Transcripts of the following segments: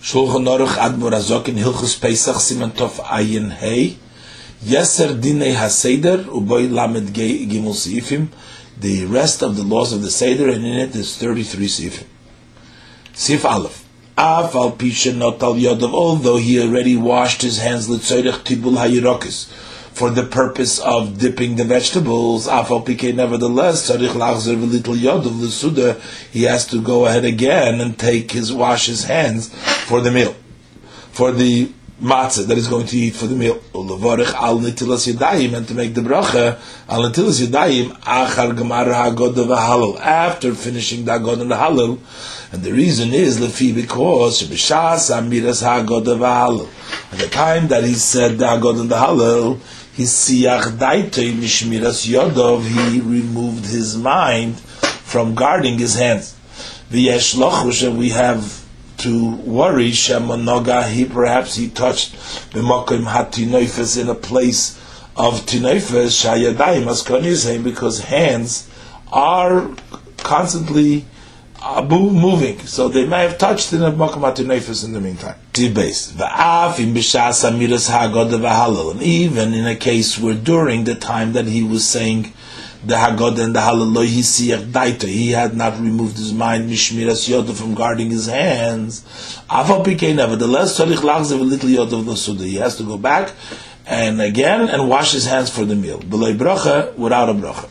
Shulchan Aruch Admor Azok in Hilchus Pesach Siman Tov Ayin Hey. Yeser Dinei HaSeder Uboy Lamed Gimel Seifim. The rest of the laws of the Seder and in it is 33 Seifim. Sif Aleph. Af al Pisha Not Al Yodov although he already washed his hands Litzorech Tibul HaYirokis for the purpose of dipping the vegetables, afal pike nevertheless, tzarich lachzer v'little yod the he has to go ahead again and take his, wash his hands for the meal, for the matzah that he's going to eat for the meal. Ulevorich al nitilas yadayim, and to make the bracha, al nitilas yadayim, achar gemar hagod v'halal, after finishing the hagod and the halal, and the reason is lefi because shebishas amiras hagod v'halal. At the time that he said the hagod and the halal, his siyach daitoi mishmiras yodov, he removed his mind from guarding his hands. V'yesh lochush, we have to worry, shemanoga, he perhaps he touched b'mokim hatinoifes in a place of tinoifes, shayadayim, as saying, because hands are constantly uh, moving, so they may have touched in a makom in the meantime. And even in a case where during the time that he was saying the Hagod and the Halal, he had not removed his mind, Mishmiras Yoda, from guarding his hands. Nevertheless, he has to go back and again and wash his hands for the meal. Without a bracha.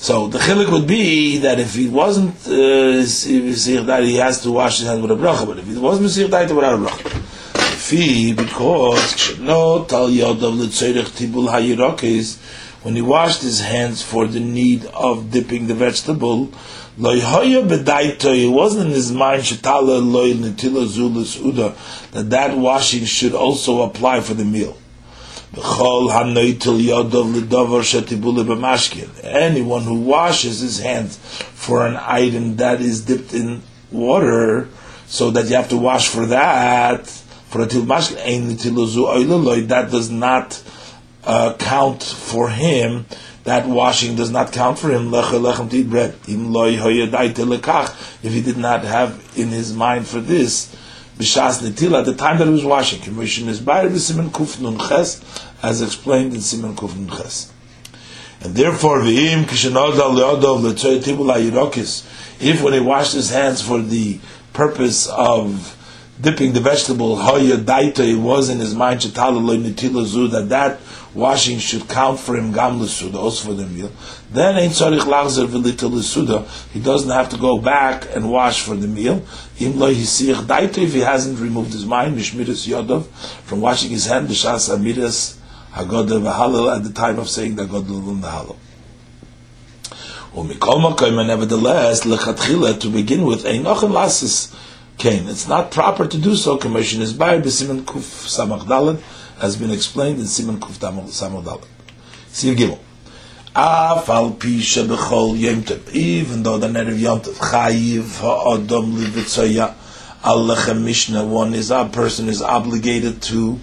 So the chilik would be that if he wasn't uh, that he has to wash his hands with a bracha, but if he wasn't mesich daita without a bracha, if he because no tal yodav letzerich tibul hayirokis, when he washed his hands for the need of dipping the vegetable, it wasn't in his mind that that washing should also apply for the meal. Anyone who washes his hands for an item that is dipped in water, so that you have to wash for that, for a that does not uh, count for him. That washing does not count for him. If he did not have in his mind for this, at the time that he was washing. As explained in Siman Kuf Ches. And therefore, if when he washed his hands for the purpose of dipping the vegetable, it was in his mind, that that washing should count for him gam l'suda, also for the meal, then ain't tzarich lachzer v'litil l'suda, he doesn't have to go back and wash for the meal. Im lo hisich daito, if he hasn't removed his mind, mishmiris yodov, from washing his hand, b'shas amiris hagodav v'halal, at the time of saying the hagodav and the halal. Umikol makoyma, nevertheless, lechatchila, to begin with, ein ochem lasis, Cain. It's not proper to do so. Commission is by b'simen kuf samach dalet, has been explained in Simon Kuf Samol Dalet. Sir Gimel. Afal pisha b'chol yom even though the net of Yomtov chayiv ha'odom livitzoya allechem mishnah, one is, a person is obligated to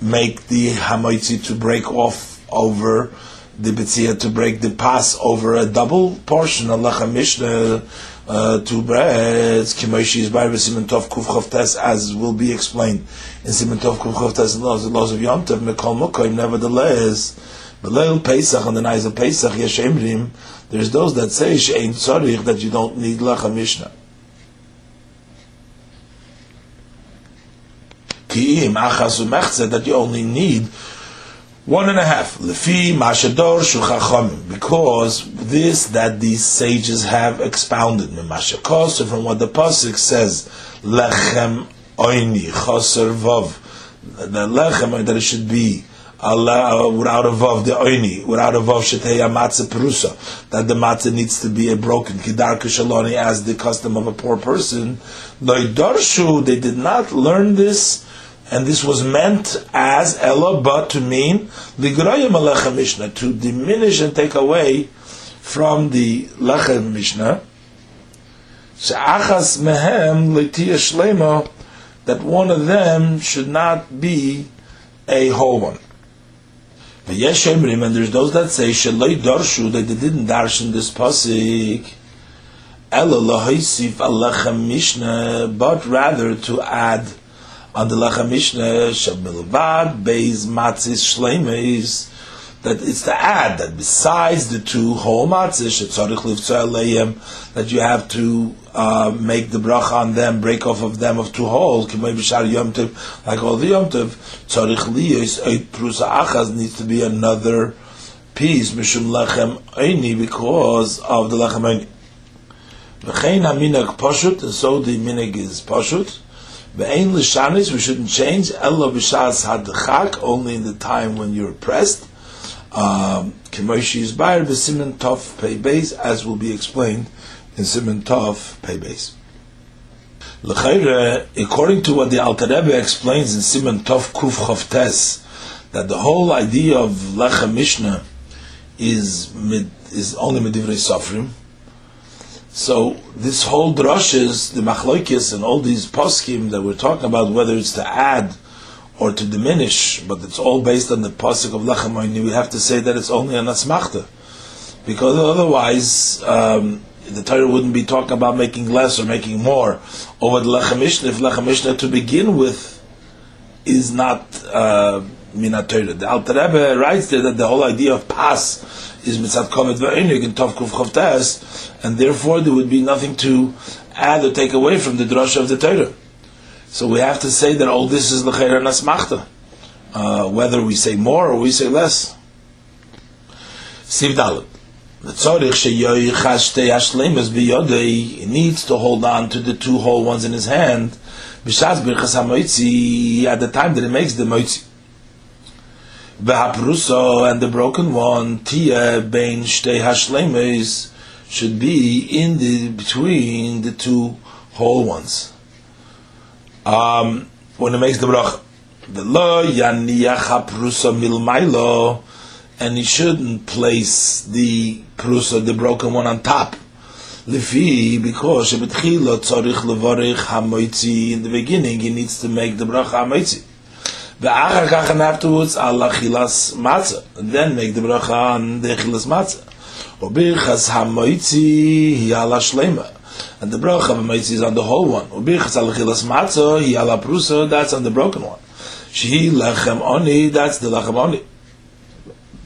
make the hamoitzi to break off over the betzia to break the pass over a double portion of lechem mishnah uh, two breads, Kimoshi is by Simon Tov as will be explained in Simon Tov the laws, of Yom Tov, Mekol Mokoim, nevertheless, Beleil Pesach, on the night of Pesach, Yesh Emrim, there's those that say, She'ein Tzorich, that you don't need Lacha Mishnah. Ki'im Achas Umechze, that you only need one and a half. Lefi mashador shuchachomim. Because this that these sages have expounded. Mashakos, from what the pasuk says, lechem oini choser vov. The lechem that it should be Allah, without a vav the oini, without a vav shetei matzah perusa, that the matzah needs to be a broken kidar kashaloni as the custom of a poor person. Loidarshu, they did not learn this and this was meant as Ella, but to mean Ligraya Malacha Mishnah, to diminish and take away from the Lechem Mishnah. She'achas mehem letia shlema, that one of them should not be a whole one. Yes, and there's those that say Shalei Darshu that they didn't darshan this pasuk Ela lahaisif alechem mishnah, but rather to add on the lechem mishnah beis matzis shleimes that it's to add that besides the two whole matzis that you have to uh, make the bracha on them, break off of them of two holes, like all the yom tov, needs to be another piece mishum lechem because of the lechem eini. V'chein haminag poshut, and so the minig is poshut. Ve'ein l'shanis, we shouldn't change. Ella hadchak, only in the time when you're pressed. Um, Kemoshi is bayr b'simen tov as will be explained in simen tov pei beis. L'chayre, according to what the Alter Rebbe explains in simen tov kuf chavtes, that the whole idea of lechem mishnah is is only medivrei sofrim, so this whole drushes, the machloikis, and all these poskim that we're talking about, whether it's to add or to diminish, but it's all based on the posik of lachamoyni, we have to say that it's only an asmachta, because otherwise um, the Torah wouldn't be talking about making less or making more over the lachamishna. If lachamishna to begin with is not uh, minat The Alter Rebbe writes there that the whole idea of pas is mitzat komet ve'enig in tov kuf chavtes, and therefore there would be nothing to add or take away from the drasha of the Torah. So we have to say that all this is l'cheira nasmachta, uh, whether we say more or we say less. Siv Dalet. He needs to hold on to the two whole ones in his hand, at the time that he makes the moitzi. V'hapruso, and the broken one, tia bein shtei hashlemes, should be in the between the two whole ones. Um, when it makes the bracha, the lo yaniyach hapruso milmailo, and he shouldn't place the prusa, the broken one, on top. Lefi, because in the beginning he needs to make the bracha hamoitzi. Ve'achar kach and afterwards, Allah chilas matzah. And then make the bracha on the chilas matzah. Ubirchas hamoitzi hi shlema. And the bracha of hamoitzi is on the whole one. Ubirchas ala chilas matzah hi ala prusa, that's on the broken one. Shehi lechem oni, that's the lechem oni.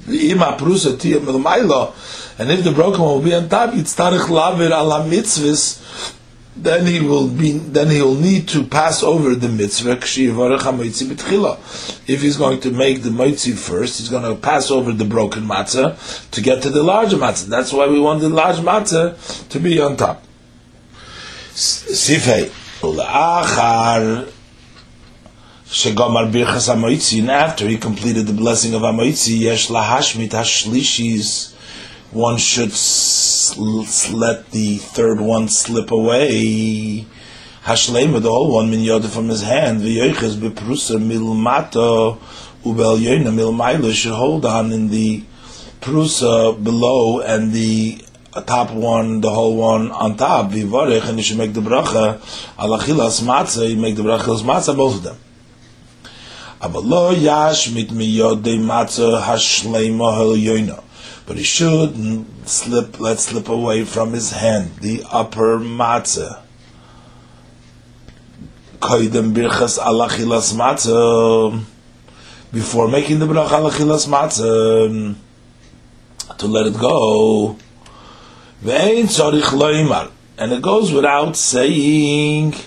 Ima prusa tia milmaila. And if the broken one will be on top, yitztarich lavir ala mitzvahs, then he will be then he will need to pass over the mitzvah if he's going to make the moitzi first he's going to pass over the broken matzah to get to the larger matzah. That's why we want the large matzah to be on top. Sifei ulachar shegomar birchas hamoitzi and after he completed the blessing of hamoitzi yesh lahashmit hashlishis one should let the third one slip away. Hashlema, the whole one, min from his hand. V'yoiches beprusa milmato ubel yoina milmaila should hold on in the prusa below and the top one, the whole one on top. V'varech, and you should make the bracha alachilas matzah. You make the bracha matzah, both of them. Abalo yashmit miyodei matzah hashlema hel yoina but he shouldn't slip, let slip away from his hand the upper matzah. Koidem birchas alachilas matzah before making the bracha alachilas matzah to let it go. And it goes without saying. I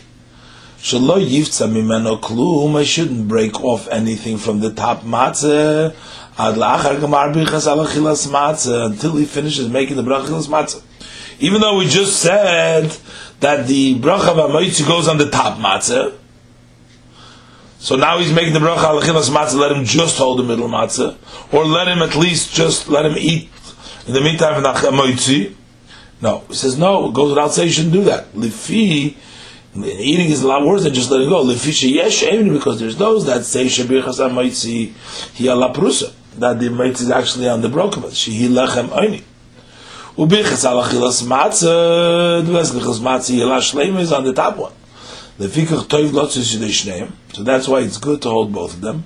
shouldn't break off anything from the top matzah until he finishes making the bracha matzah. Even though we just said that the bracha of goes on the top matzah, so now he's making the bracha alachilas matzah. Let him just hold the middle matzah, or let him at least just let him eat in the meantime of No, he says no. It goes without saying you shouldn't do that. Lifi. Eating is a lot worse than just letting go. Lefisha yes, even because there's those that say Shabir Chasam Maitzi Hi La Prusa that the mate is actually on the broken one. Shehi lechem oini. Ubichas alachilas matzah, the veslichas matzah yela shleim is on the top one. The fikach toiv lotzis yidei shneim. So that's why it's good to hold both of them.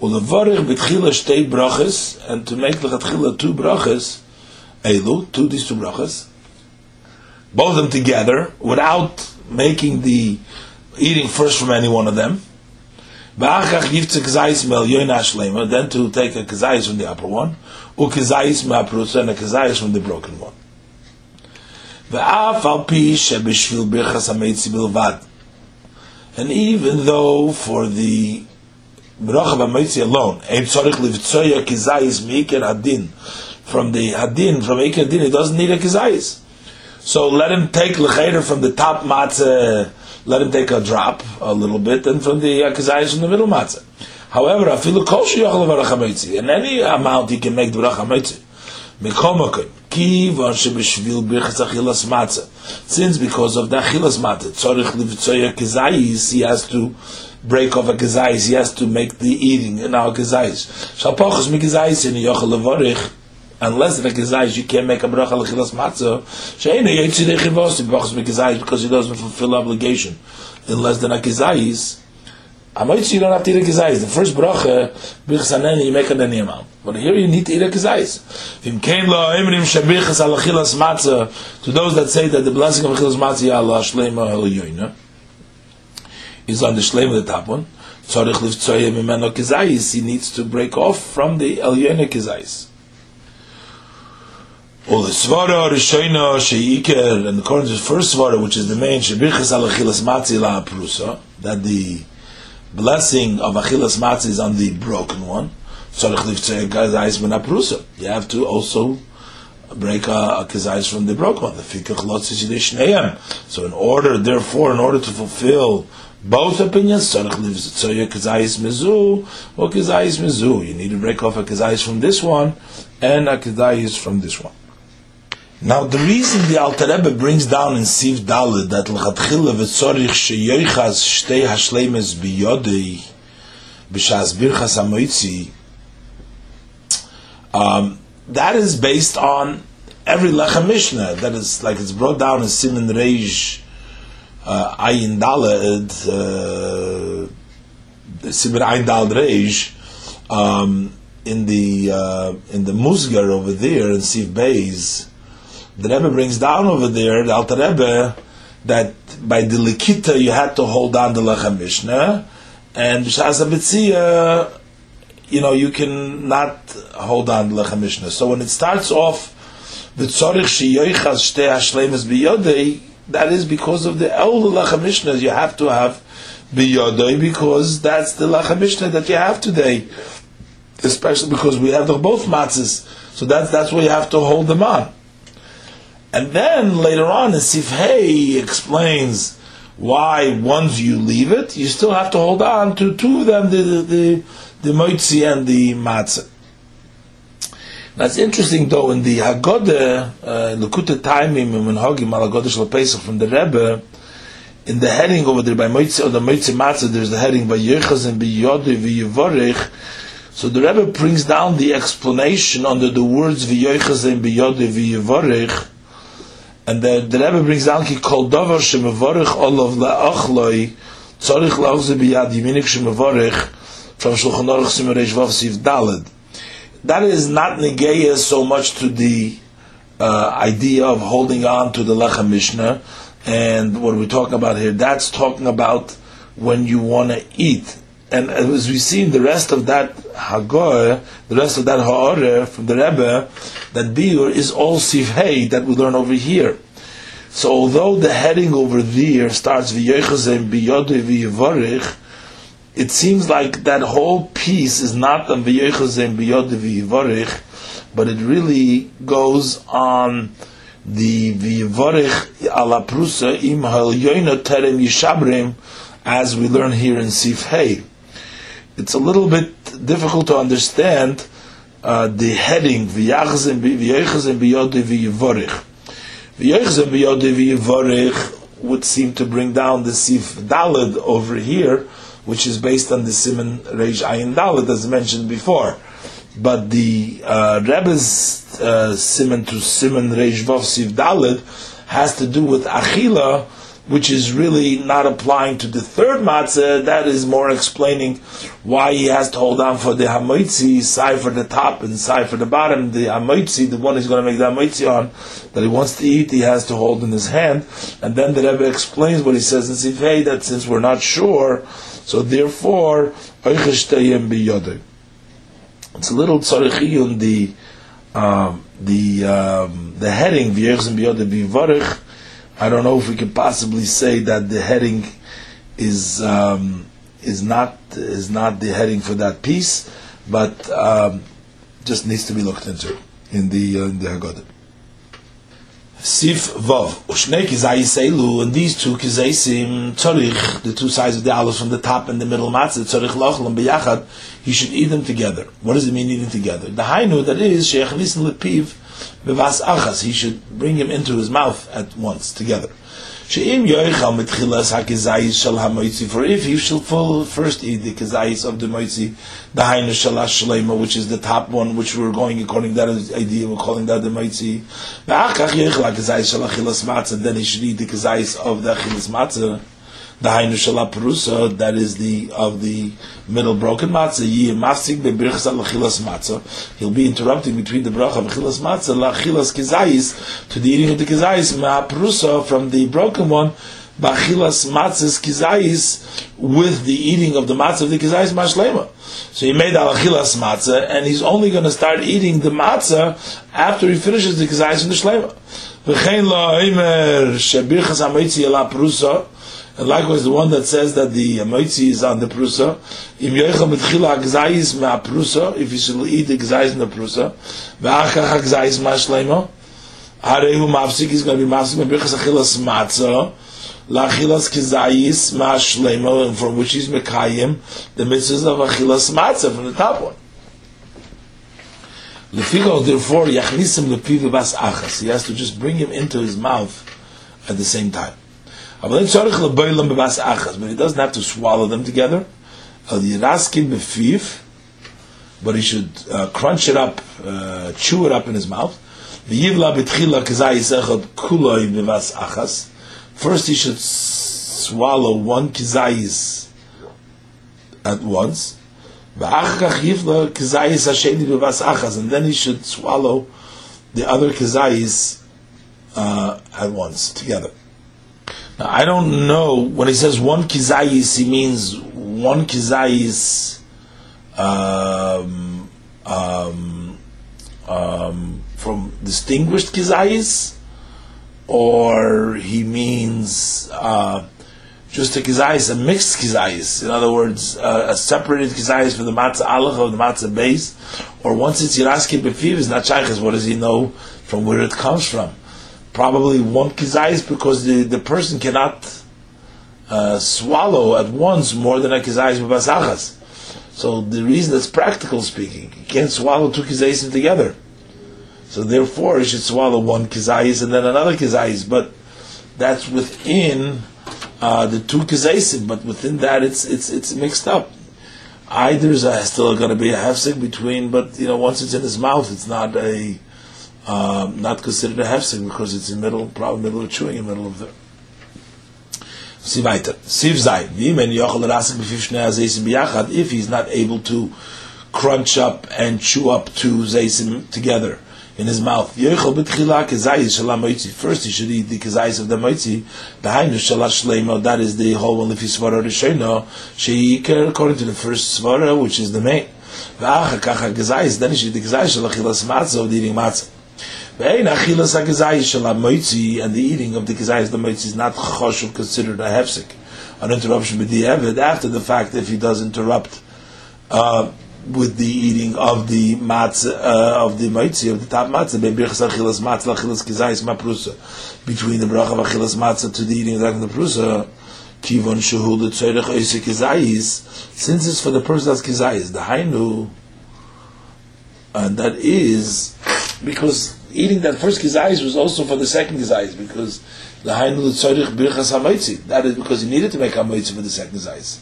Ulevarich betchila shtei brachas, and to make lechatchila two brachas, elu, two these two brachas, both of them together without making the eating first from any one of them. Then to take a kazayis from the upper one, ukazayis ma'aprusa and a kazayis from the broken one. And even though for the bracha b'maitzi alone, ein tzorich livtzoya kizayis meiker hadin, from the hadin, from meiker hadin, he doesn't need a kizayis. So let him take lechater from the top matzah, let him take a drop, a little bit, and from the uh, kizayis from the middle matzah. However, afilu kol sheyachal v'racha meitzi, in any amount he can make the bracha meitzi. Mikomakoy, kivan shebeshvil birchas achilas matzah. Since because of the achilas matzah, tzorich livtzoya kizayis, he has to break off a kizayis, he has to make the eating in our kizayis. Shalpochus mi kizayis in yochel levorich, unless the kizayis you can't make a bracha lechilas matzah, she'ena yetzi de chivos, pochus mi kizayis, because he doesn't fulfill obligation in less than a kizayis, Amoitzi you don't have to eat a. The first bracha, birchas aneni, you make any amount. But here you need to eat a kizayis. Vim kein lo emrim shabichas al achilas matzah, to those that say that the blessing of achilas matzah ya Allah shlema hel yoyna, is on the shlema, the top one. Tzorich liv tzoye mimeno kizayis, he needs to break off from the el yoyna kizayis. Well, the svara rishoina sheiker, and according to the first svara, which is the main shabichas al achilas matzah la prusa, that the blessing of Achilas Matzah is on the broken one. You have to also break a, a kazayis from the broken one. The fikach neyem. So in order, therefore, in order to fulfill both opinions, tzarich liv kazais mizu or kazais mizu, you need to break off a kazayis from this one and a kazayis from this one. Now the reason the Alter Rebbe brings down in Siv Dalet that l'chatchila v'tzorich sheyoichaz shtei hashleimes biyodei b'shas birchas hamoitzi um, that is based on every Lechem Mishnah that is like it's brought down in Siman Reish uh, Ayin Dalet uh, Siman Ayin Dalet Reish um, in the uh, in the Musgar over there in Siv Beis the Rebbe brings down over there, the Alter Rebbe, that by the Likita you had to hold on the Lechem Mishnah, and B'Shas HaBetzia, you know, you can not hold on the Lechem Mishnah. So when it starts off, the Tzorich Sheyoichaz Shtei HaShleimus B'Yodei, that is because of the elder Lechem Mishnah you have to have B'Yodei, because that's the Lechem Mishnah that you have today. Especially because we have the both matzahs. So that's, that's why you have to hold them on. And then later on in Sifhei he explains why once you leave it, you still have to hold on to two of them, the the the, the moitzi and the matzah. That's interesting though in the Haggadah, uh, Lekuta Taimim and Menhagim al Haggadah Shal Pesach from the Rebbe, in the heading over there by Moitzi or the Moitzi Matzah, there's the heading by Yechaz and Biyodi V'Yivorich. So the Rebbe brings down the explanation under the words V'Yechaz and Biyodi V'Yivorich and the, the Rebbe brings down ki kol davar shemevorich olav la'achloi tzorich la'achze biyad yiminik shemevorich from Shulchan Aruch Simer Vav Siv Daled. That is not negeya so much to the uh, idea of holding on to the Lechem Mishnah, and what we're talking about here, that's talking about when you want to eat. And as we see in the rest of that Hagor, the rest of that Ha'oreh from the Rebbe, that Biur is all Sivhei that we learn over here. So although the heading over there starts V'yechazem biyode v'yivarich, it seems like that whole piece is not on V'yechazem biyode v'yivarich, but it really goes on the V'yivarich ala prusa im halyoina terem yishabrim, as we learn here in Sifhei. It's a little bit difficult to understand uh, the heading v'yachzim v'yechzim b'yodei v'yivorich. V'yechzim would seem to bring down the sif dalad over here, which is based on the siman reish ayin dalad as mentioned before. But the uh, Rebbe's uh, siman to siman reish vav sif dalad has to do with achila which is really not applying to the third matzah, that is more explaining why he has to hold on for the hamoitzi, side for the top and side for the bottom. The hamoitzi, the one he's going to make the hamoitzi on, that he wants to eat, he has to hold in his hand. And then the Rebbe explains what he says in Sifei, that since we're not sure, so therefore, it's a little tzarechiyun, the, um, the, um, the heading, v'yechzim biyodeh bivarech, I don't know if we can possibly say that the heading is um, is not is not the heading for that piece, but um, just needs to be looked into in the uh, in the Haggadah. Sif Vav Ushnei Kizayis Elu and these two Kizaysim Tzorich the two sides of the olive from the top and the middle matzah Tzorich Lochlam B'Yachad he should eat them together. What does it mean eating together? The Hainu that is Sheikh Lepiv bevas achas. He should bring him into his mouth at once together. She'im yoichal mitchilas hakizayis shal hamoitzi. For if he shall full first eat the kizayis of the moitzi, the hainu shalash shalema, which is the top one, which we're going according to that idea, we're calling that the moitzi. Ve'achach yoichal hakizayis shal achilas matzah. Then he should eat the kizayis of the achilas matzah the Hainu Shala Perusa, that is the of the middle broken matzah, Yi Mafsik Bebirchas Lachilas Matzah. He'll be interrupting between the bracha of Lachilas Matzah, Lachilas Kizayis, to the eating of the Kizayis, Ma Perusa, from the broken one, Bachilas Matzahs Kizayis, with the eating of the matzah of the Kizayis Mashlema. So he made Alachilas Matzah, and he's only going to start eating the matzah after he finishes the Kizayis and the Shlema. V'chein lo Eimer, Shebirchas HaMoitzi Yala Perusa, and likewise, the one that says that the moitzi is on the prusa, im ma prusa, if you shall eat the gzayis in the prusa, ve'achach gzayis ma shleimo, harehu mafsik is going to be mafsik ma birchas achilas matzah, kizayis ma from which he's mekayim, the mitzvahs of achilas matzah, from the top one. Lefigo, therefore, yachnisim lepiv bas achas. He has to just bring him into his mouth at the same time. But he doesn't have to swallow them together. But he should uh, crunch it up, uh, chew it up in his mouth. First, he should swallow one kizayis at once, and then he should swallow the other kizayis uh, at once together. Now, I don't know when he says one kizayis, he means one kizayis um, um, um, from distinguished kizayis, or he means uh, just a kizayis, a mixed kizayis. In other words, uh, a separated kizayis from the matzah aleph of the matzah base, or once it's yiraski befiv is not shaykhis. What does he know from where it comes from? Probably one kizayis because the, the person cannot uh, swallow at once more than a kizayis b'basachas. So the reason that's practical speaking, you can't swallow two kizayis together. So therefore, you should swallow one kizayis and then another kizayis. But that's within uh, the two kizayis. But within that, it's it's it's mixed up. Either is still going to be a hefsek between, but you know, once it's in his mouth, it's not a um, not considered a hefsek because it's in middle, probably middle of chewing, in middle of the. Siv Zayin. If he's not able to crunch up and chew up two zaysim together in his mouth. First he should eat the kazayis of the moitzi. Behind the that is the whole one, if he's svara rishayna, sheikar, according to the first svara, which is the main. Then he should eat the kazayis shalachilas matzah of eating matzah. And the eating of the kizayis the moitzi is not choshev considered a hefsek, an interruption with the evid after the fact if he does interrupt uh, with the eating of the matzah uh, of the moitzi of the top matzah bebirchas achilas maprusa between the bracha of achilas matzah to the eating of the prusa. Kivon shehu letzorech oisik kizayis since it's for the person that's kizayis the hainu and that is because eating that first kizayis was also for the second kizayis because the hainu tzorich birchas hamoitzi. That is because he needed to make hamoitzi for the second kizayis.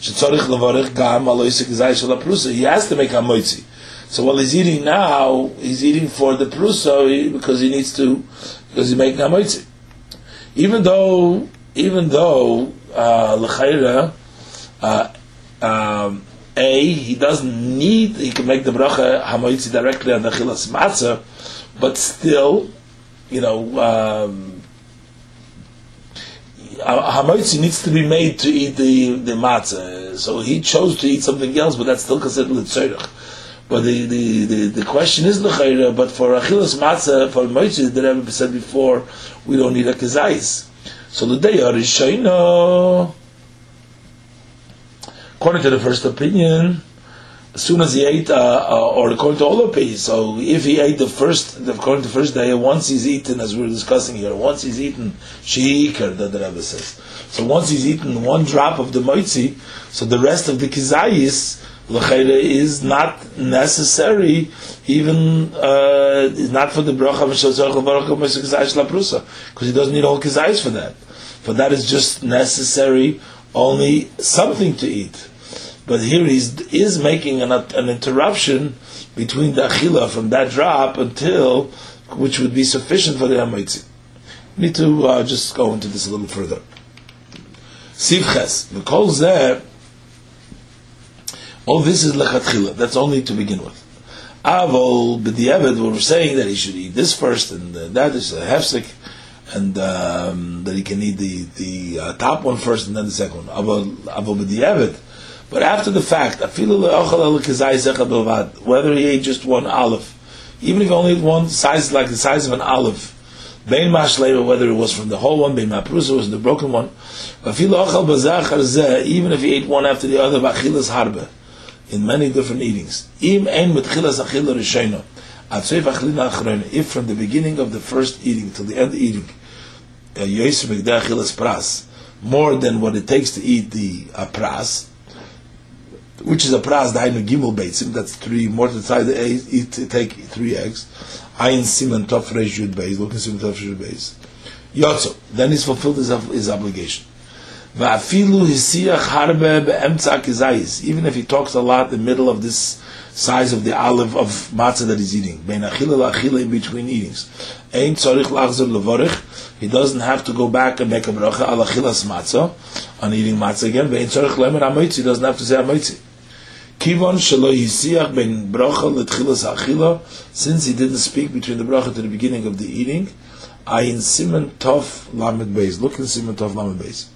Shetzorich levarich gam aloisik kizayis shel prusa. He has to make hamoitzi. So while he's eating now, he's eating for the prusa because he needs to because he's making hamoitzi. Even though even though uh, uh, um, a he doesn't need he can make the bracha hamoitzi directly on the chilas matzah, but still, you know. Um, Hamoitzi needs to be made to eat the, the matzah. So he chose to eat something else, but that's still considered litzorich. But the, the, the, the question is l'chayra, but for achilas matzah, for moitzi, that I've said before, we don't need a kazais. So the day are According to the first opinion, as soon as he ate, uh, uh, or according to all opinions, so if he ate the first, according to the first day, once he's eaten, as we were discussing here, once he's eaten sheikar, that the Rebbe says. So once he's eaten one drop of the moitzi, so the rest of the kizayis, l'chayre is not necessary, even uh, not for the bracha because he doesn't need all kizayis for that. For that is just necessary only something to eat. But here he is making an, an interruption between the achila from that drop until, which would be sufficient for the hamaitzi. Need to uh, just go into this a little further. Sivches, the kol zeh, all this is lechatchila. That's only to begin with. Avol b'diavad, we're saying that he should eat this first, and uh, that is a hefsek, and um, that he can eat the the uh, top one first, and then the second one. Avol b'diavad but after the fact, whether he ate just one olive, even if only one size like the size of an olive, Bein Mashleva, whether it was from the whole one, Bein Maprusa was the broken one, even if he ate one after the other, Bachilas Harbe, in many different eatings. If from the beginning of the first eating till the end of eating, more than what it takes to eat the uh, pras, which is a pras dainu gimel beitzim. That's three more to eggs. Eat take three eggs. Ayin siman tof reish yud beis. Look at siman tof yud beis. Yotzo. Then he's fulfilled his, his obligation. Va'afilu hisiach harbe be'emtza kizayis. Even if he talks a lot in the middle of this size of the olive of matzah that he's eating. Bein achila la'achila in between eatings. Ein tzorich lachzer levorich. He doesn't have to go back and make a bracha al achilas matzah on eating matzah again. Bein tzorich lemer amoitzi. He doesn't have to say amoitzi. Kivon shelo ben bracha achila, since he didn't speak between the bracha to the beginning of the eating, ayin siman tov lamed beis. Look in siman tov lamed beis.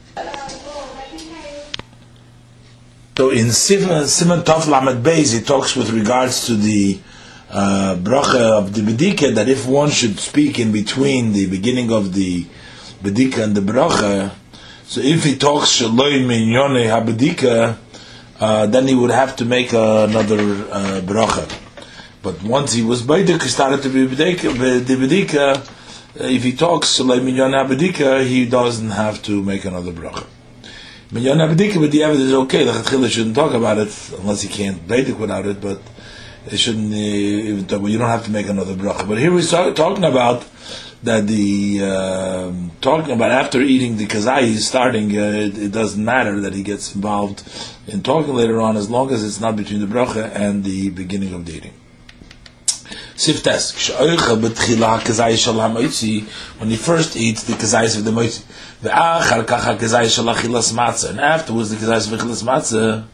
So in siman tov lamed beis, he talks with regards to the uh, bracha of the bedika that if one should speak in between the beginning of the bedika and the bracha, so if he talks shaloi minyone habedika uh, then he would have to make uh, another uh, bracha. But once he was Baidik, he started to be Bedika. Uh, if he talks like Minyan Abedika, he doesn't have to make another bracha. Minyan Abedika, but the evidence is okay. The Chatchila shouldn't talk about it unless he can't Baidik without it, but it shouldn't uh, even talk, you don't have to make another bracha. But here we're talking about that the uh, talking about after eating the kazai he's starting uh, it, it, doesn't matter that he gets involved in talking later on as long as it's not between the bracha and the beginning of the eating. When he first eats the kazais of the moitzi, and afterwards the kazais of chilas matzah,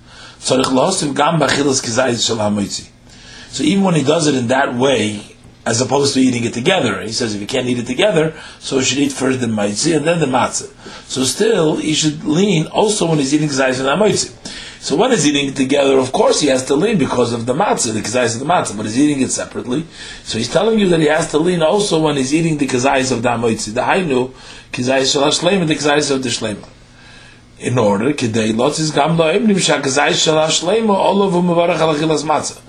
so even when he does it in that way, as opposed to eating it together. He says if you can't eat it together, so he should eat first the maitzi and then the matzah. So still, he should lean also when he's eating kazayis and maitzi. So when he's eating it together, of course he has to lean because of the matzah, the kazayis of the matzah, but he's eating it separately. So he's telling you that he has to lean also when he's eating the kazayis of the maitzi. The hainu, kazayis shalash and the kazayis of the shleim. In order, kedei lotzis gam lo emnim shakazayis shalash shleim all of them mevarach alachilas matzah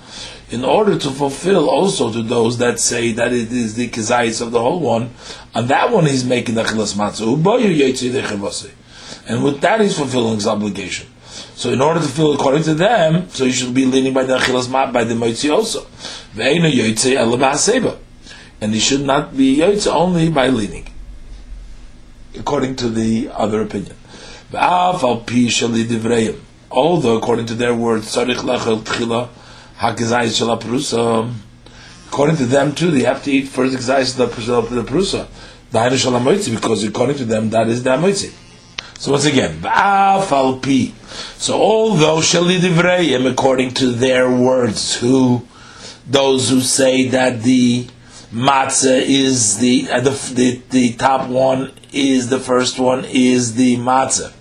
in order to fulfill also to those that say that it is the kizayis of the whole one, and that one he's making the chilas matzah, and with that he's fulfilling his obligation. So in order to fulfill according to them, so you should be leaning by the chilas mat by the moitzi also. And he should not be yotze only by leaning, according to the other opinion. Although according to their words, Hakizayis Shala. According to them too, they have to eat first Hakizayis the Perusa. The Hainu Shala because according to them, that is the Moitzi. So once again, V'afal pi. So although Shalidivreim, according to their words, who those who say that the matzah is the, uh, the, the the top one is the first one is the matzah.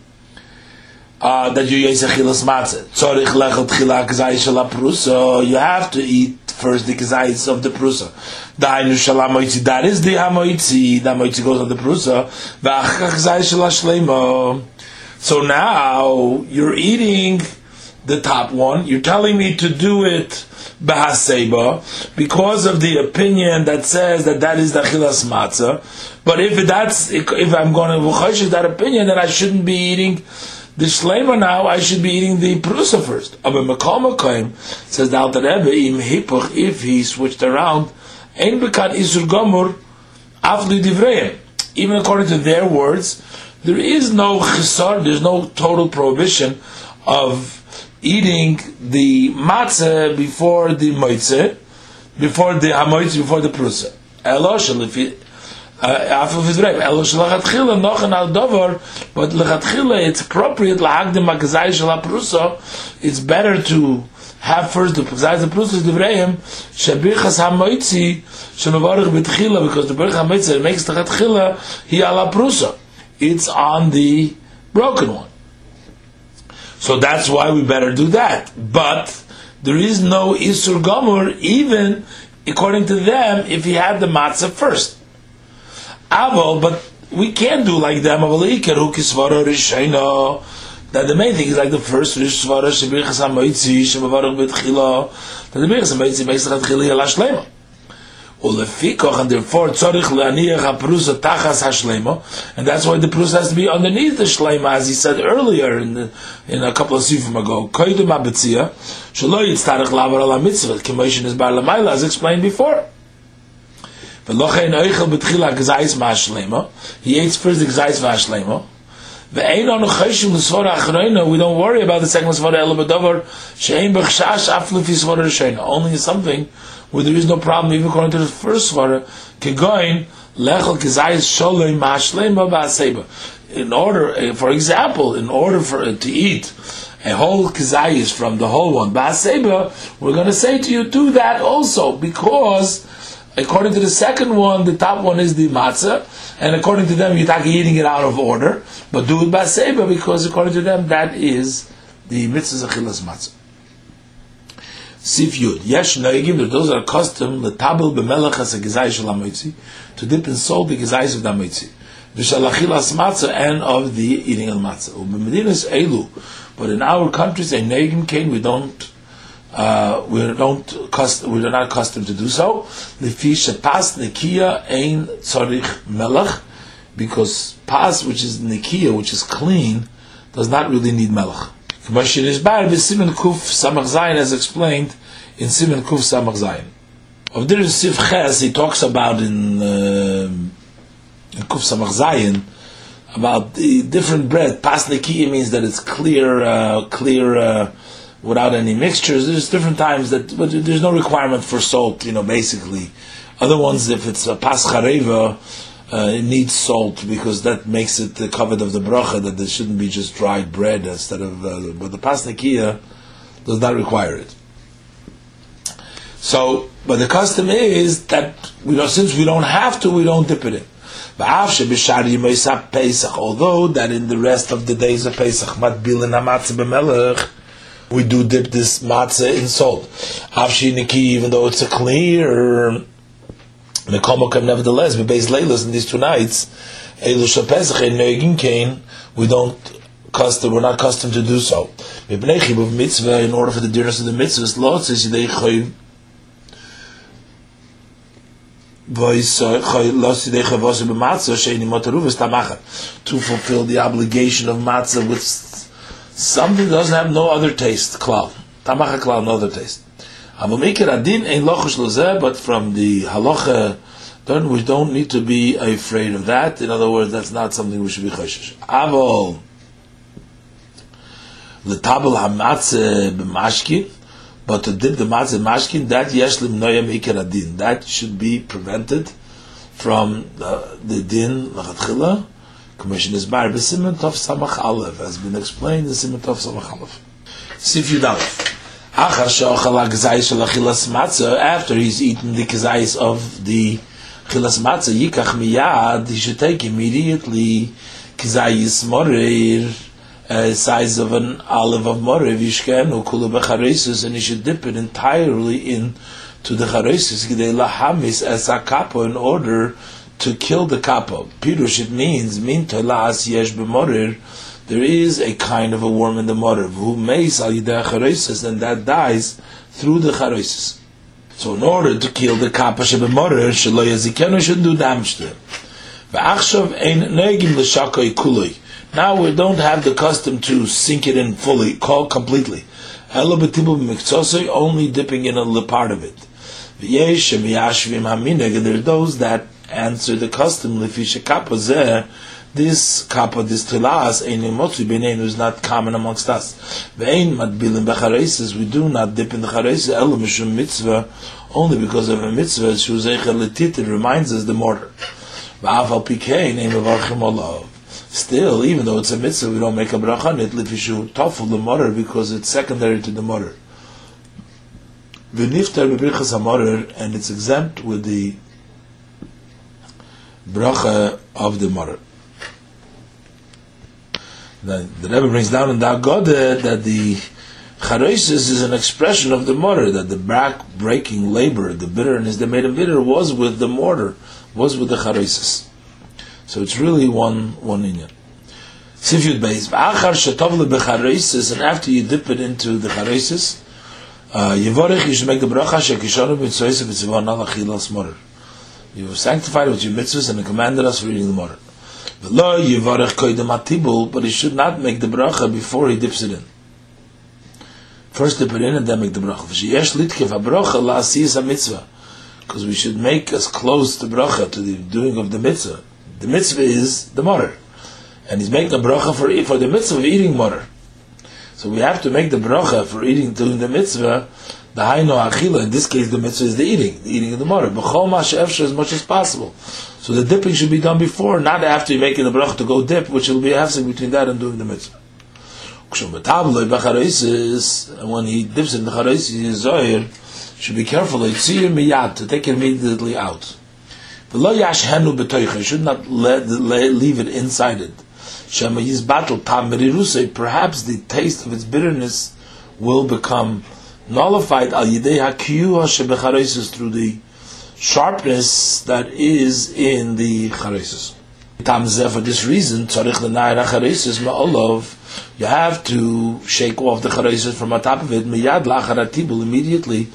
Uh, that you yisachilas matzah. Tzorich lechel tchila kazai shala prusa. You have to eat first the kazayis of the prusa. Dainu shalamoitzi. That is the hamoitzi. The hamoitzi goes on the prusa. V'achach kazai shala shleimo. So now you're eating the top one. You're telling me to do it bahaseba because of the opinion that says that that is the chilas matzah. But if that's if I'm going to that opinion, then I shouldn't be eating the shlema now. I should be eating the prusa first. Aber mekom says the Alter Rebbe im hipuch if he switched around ein bekat isur gomur afli divreim. Even according to their words, there is no chisar, there's no total prohibition of eating the matzah before the moitze, before the hamoitze, before the prusa. Elosh, if it, Uh, after his brave, Elosh lechatchila nochen al dover, but lechatchila it's appropriate lahagdim magazai shel prusa. It's better to have first the prusa the prusa divrayim shebichas hamoitzi shemavarich betchila because the berich hamoitze makes the chatchila he ala prusa. It's on the broken one. So that's why we better do that. But there is no Isur Gomur, even according to them, if he had the matzah first. Aval, but we can't do like them. That the main thing is like the first Rish Svara, Shebichas HaMoitzi, Shemavarach Betchila, that the Bichas HaMoitzi makes the Chatchili Yala Shlema. Ulefikoch, and therefore tzorich le'aniach ha'prusa tachas ha'shlema, and that's why the prusa has to be underneath the shlema, as he said earlier in the, in a couple of sifim ago. Koydem ha'betzia, shelo yitztarech lavar ala mitzvah, k'moishin is bar lamayla, as explained before. V'lochein oichel betchila g'zayis ma'ashlema, he eats first the g'zayis ma'ashlema, we don't worry about the second b'chshash aflu fi svara only something where there is no problem, even according to the first svara, kegoin lechel kezayis sholoi. In order, eh, for example, in order for uh, to eat a whole kezayis from the whole one ba'aseba, we're going to say to you, do that also, because according to the second one, the top one is the matzah, and according to them, you're talking eating it out of order, but do it ba'aseba, because according to them, that is the mitzvah achilas matzah. Sif Yud. Yesh noigim, that those are accustomed, letabel b'melech as a gizai shel amoitzi, to dip in salt the gizais of the amoitzi. V'shalachilas matzah, and of the eating of matzah. U'b'medinas elu. But in our countries, a noigim came, we don't, uh, we don't cust- we are not accustomed to do so. Lefi pas nekia ein tzorich melech, because pas, which is nekia, which is clean, does not really need melech. K'mashin is bar b'simen kuf samach zayin as explained in simen kuf samach zayin. Of is sif ches he talks about in, uh, in kuf samach zayin about the different bread. Pas nekiya means that it's clear, uh, clear uh, without any mixtures. There's different times that, but there's no requirement for salt. You know, basically. Other ones, if it's a pas chareva, uh, it needs salt because that makes it the covered of the bracha that there shouldn't be just dried bread instead of. Uh, but the pasnikia does not require it. So, but the custom is that we know since we don't have to, we don't dip it in. Although that in the rest of the days of Pesach, we do dip this matzah in salt. Avshi niki, Even though it's a clear Mekomokam, nevertheless, we base Leilas in these two nights, Elu Shapesach and Neugin Kain, we don't custom, we're not accustomed to do so. Mibnei Chibuv Mitzvah, in order for the dearness of the mitzvahs, Lot says Yidei Choy, to fulfill the obligation of matzah with something doesn't have no other taste, klal. Tamacha klal, no other taste. Adin but from the halacha, we don't need to be afraid of that. In other words, that's not something we should be choshesh. Avol, letabel hamatzeh b'mashkin, but to dip the matzah mashkin, that yeshlim noyam ikir adin. That should be prevented from the, the din lachatchila, Commission is bar b'simon tov samach aleph has been explained in simon tov samach aleph. Sif Yudalef. Achar she'ochal ha'gzayis shel achilas matzah, after he's eaten the kazayis of the chilas matzah, yikach miyad, he should take immediately kazayis morir, uh, size of an olive of morir, vishkenu kulu becharesis, and he should dip it entirely in to the charesis, gidei lahamis as a kapo, in order to kill the kapo. Pirush, it means, min tolas yesh b'morir, there is a kind of a worm in the morer who makes al and that dies through the charosis. So in order to kill the kappa shebe morer, shelo yazikenu shouldn't do damage to. V'achshav ein negim l'shakoi kuloi. Now we don't have the custom to sink it in fully, call completely. Only dipping in a little part of it. And there are those that answer the custom, l'fisha kappa zeh, this kappa, this telas, ein imotzi b'neinu is not common amongst us. Ve'ein madbilim b'chareises, we do not dip in the chareises, elu mishum mitzvah, only because of a mitzvah, shuzeicha letit, it reminds us the mortar. V'aval pikei, name of avarchim olav. Still, even though it's a mitzvah, we don't make a bracha on it, lifishu tofel the mortar, because it's secondary to the mortar. V'niftar b'brichas ha and it's exempt with the bracha of the mortar the, the Rebbe brings down in the Agode that the charosis is an expression of the mortar, that the back breaking labor, the bitterness that made him bitter was with the mortar, was with the charosis. So it's really one one inyan. Sifyud Beis, Achar shetovle becharosis, and after you dip it into the charosis, uh, you should make the bracha shekishonu b'tzoyse b'tzivon al achilas mortar. You have sanctified with your mitzvahs and commanded us for eating the mortar. Atibul, but he should not make the bracha before he dips it in. First dip it in and then make the bracha. Because we should make us close to bracha, to the doing of the mitzvah. The mitzvah is the morer. And he's making a bracha for, for the mitzvah of eating morer. So we have to make the bracha for eating, doing the mitzvah, the haino achila, in this case the mitzvah is the eating, the eating of the morer. B'chol ma'ashefsha as much as possible. So the dipping should be done before, not after you're making the bracha to go dip, which will be a hefsek between that and doing the mitzvah. And when he dips in the charoisis, should be careful, miyad, to take it immediately out. should not let, let, leave it inside it. Perhaps the taste of its bitterness will become nullified al yidei through the sharpness that is in the charesis. For this reason, you have to shake off the charesis from on top of it, miyad lacharatibul, immediately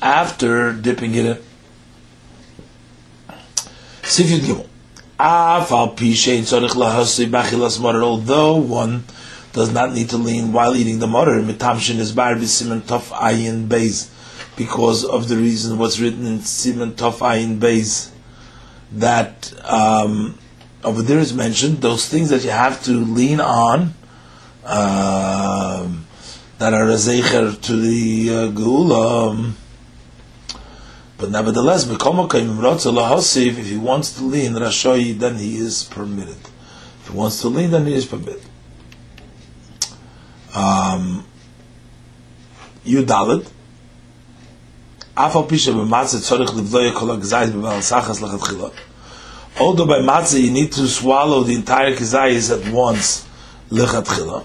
after dipping it in. Sifyud Gimel. Although one does not need to lean while eating the morer, mitamshin is bar b'simen tof ayin beis because of the reason what's written in Simon Tov Ayin Beis that um, over there is mentioned those things that you have to lean on um, that are a zecher to the uh, geula. But nevertheless, if he wants to lean Rashoyi, then he is permitted. If he wants to lean, then he is permitted. Um, Yudalid. Although by matzah you need to swallow the entire kizayis at once, lechatchila.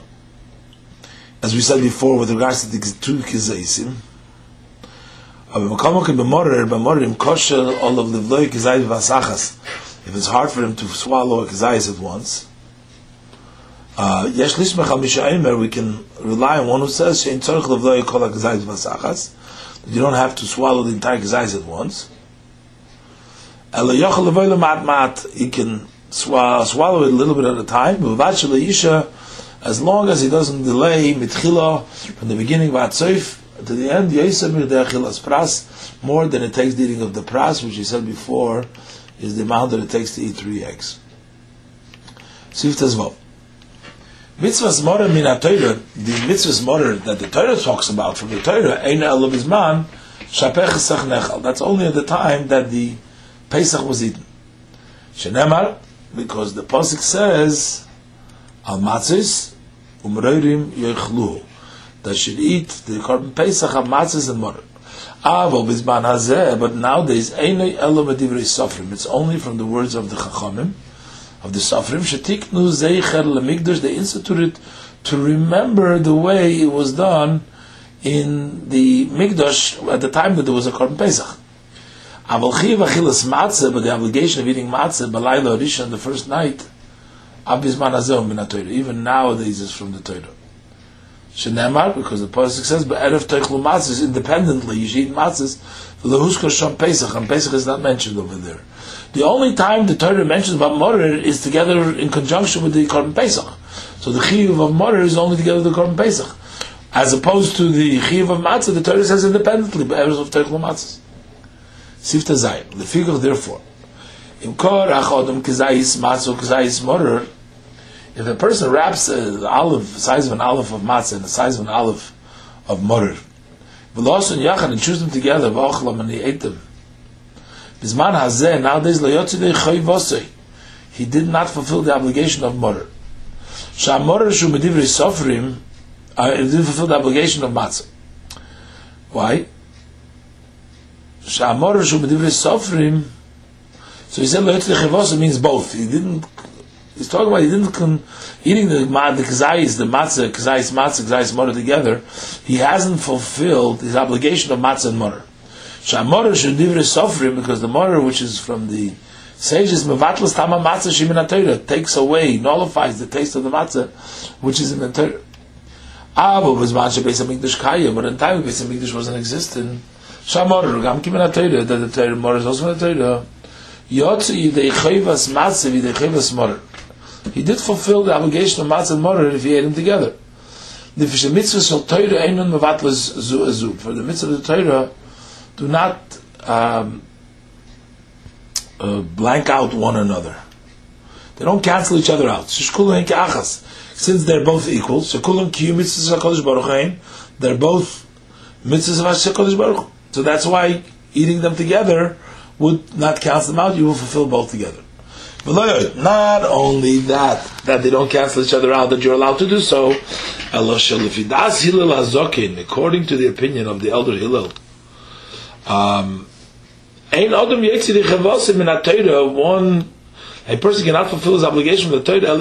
As we said before, with regards to the two kizayisim, if it's hard for him to swallow a at once, uh, we can rely on one who says, that you don't have to swallow the entire gazais at once. He can swallow, it a little bit at a time. As long as he doesn't delay mitchila from the beginning of to the end, pras more than it takes the eating of the pras, which he said before is the amount that it takes to eat three eggs. Zvav. Mitzvahs morer min Torah, the mitzvahs morer that the Torah talks about from the Torah, ein elav izman, shapech nechal. That's only at the time that the Pesach was eaten. Shenemar, Because the pasuk says, "Al matzis umreirim yechlu." They should eat the korban pesach of matzis and mortar. Aval ah, bizman hazeh, but nowadays einay elo medivrei sofrim. It's only from the words of the chachamim, of the sofrim. Shetiknu zeicher lemigdash. They instituted to remember the way it was done in the Mikdash at the time that there was a Korban Pesach. Aval achilas matzah, but the obligation of eating matzah, balayla rishon, the first night, abizman hazeh min Even nowadays is from the Torah. Shenemar, because the Pasuk says, but Erev Teichlu Matzahs, independently, you should eat Matzahs, Lehuska Shom Pesach, and Pesach is not mentioned over there. The only time the Torah mentions about Morer is together in conjunction with the Korban Pesach. So the Chiyuv of Morer is only together with the Korban Pesach. As opposed to the Chiyuv of Matzah, the Torah says independently, but Erev Teichlu Matzahs. Sifta Zayim. The figure, therefore, Im Kor Achodom Kizayis Matzah Kizayis Morer, if a person wraps an olive, the size of an olive of matzah, and the size of an olive of morer, v'los and yachad, and choose them together, v'ochlam, and he ate them. Bizman hazeh, nowadays, loyotzidei choy vosei, he did not fulfill the obligation of morer. Sham morer shu medivri sofrim, uh, he didn't fulfill the obligation of matzah. Why? Sham morer shu medivri sofrim, so he said loyotzidei choy means both. He didn't He's talking about he didn't come eating the the kazayis, the matzah, kazayis matzah, kazayis morer together. He hasn't fulfilled his obligation of matzah and morer. Shamorer should divre sofrim because the morer, which is from the sages, mevatlas tama matzah shimin takes away, nullifies the taste of the matzah, which is in the Torah. Ah, Abo was manche Beis Hamikdash Kaya, but in time Beis Hamikdash wasn't existing. Shamorer, gam kimin Torah, that the Torah morer is also in the Torah. Yotzi yidei chayvas matzah, yidei chayvas morer he did fulfill the obligation of matzah and if he ate them together. For the mitzvah of the Torah, do not um, uh, blank out one another. They don't cancel each other out. Since they're both equal, they're both mitzvahs of Baruch So that's why eating them together would not cancel them out. You will fulfill both together. Not only that, that they don't cancel each other out, that you're allowed to do so. According to the opinion of the elder Hillel, um, one a person cannot fulfill his obligation with the Torah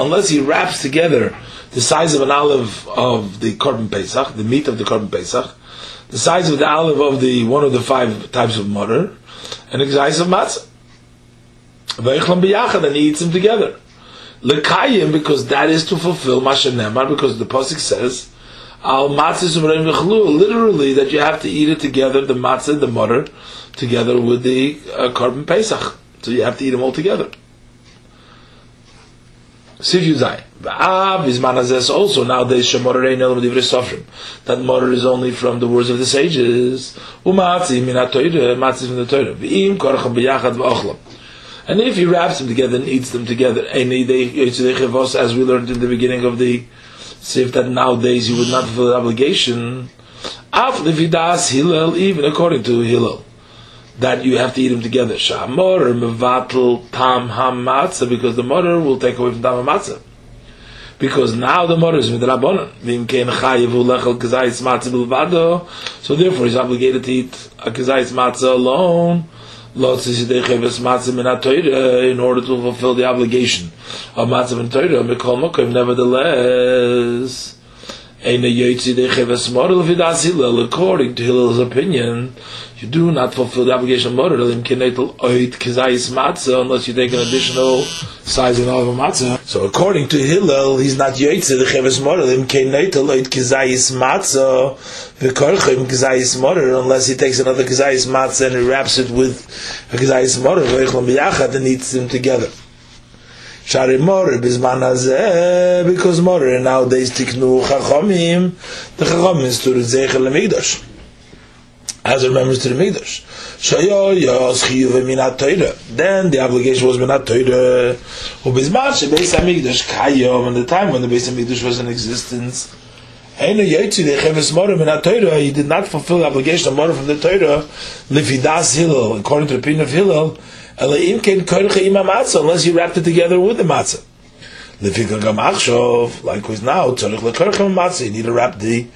unless he wraps together the size of an olive of the korban pesach, the meat of the korban pesach, the size of the olive of the one of the five types of morer, and size of matzah. Veichlam biyachad, and he eats them together. Lekayim, because that is to fulfill Masha Nemar, because the Pasuk says, Al matzah literally that you have to eat it together, the matzah, the morer, together with the uh, korban pesach. So you have to eat them all together. Siv Yuzai. V'av is manazes also nowadays shemor rein elam divrei sofrim. That morer is only from the words of the sages. Umatzi min ha-toyre, from the Torah. V'im koracham b'yachad v'ochlam. And if he wraps them together and eats them together, as we learned in the beginning of the Sif, that nowadays you would not fulfill the obligation, Af levidas Hillel, even according to Hillel that you have to eat them together. Shamor mevatel tam hamatzah because the morer will take away from tam hamatzah. Because now the morer is midrabanan. Vim ken chayivu lechel kazayis matzah bilvado. So therefore he's obligated to eat a kazayis matzah alone. Uh, in order to fulfill the obligation of matzah and Torah, nevertheless, according to Hillel's opinion, you do not fulfill the obligation of morer unless you take an additional size of matzah. So according to Hillel, he's not yoytze the cheves morer im kenetel oit kizayis matzah v'korchim kizayis unless he takes another kizayis matzah and he wraps it with a kizayis b'yachad and eats them together. Shari Morer bizman hazeh, because Morer nowadays tiknu chachomim, the chachomim is to the zecher lemigdash. As it remembers to the Mikdash. Shayo yos chiyuv minat Torah. Then the obligation was minat Torah. Ubizman she Beis HaMikdash kayom, in the time when the Beis HaMikdash was in existence, Eino Yotzi the Cheves Morim in Torah, he did not fulfill the obligation of Morim from the Torah, Lifidas Hillel, according to the opinion of Hillel, Unless you wrapped it together with the Matzah. Likewise now, Matzah, you need to wrap the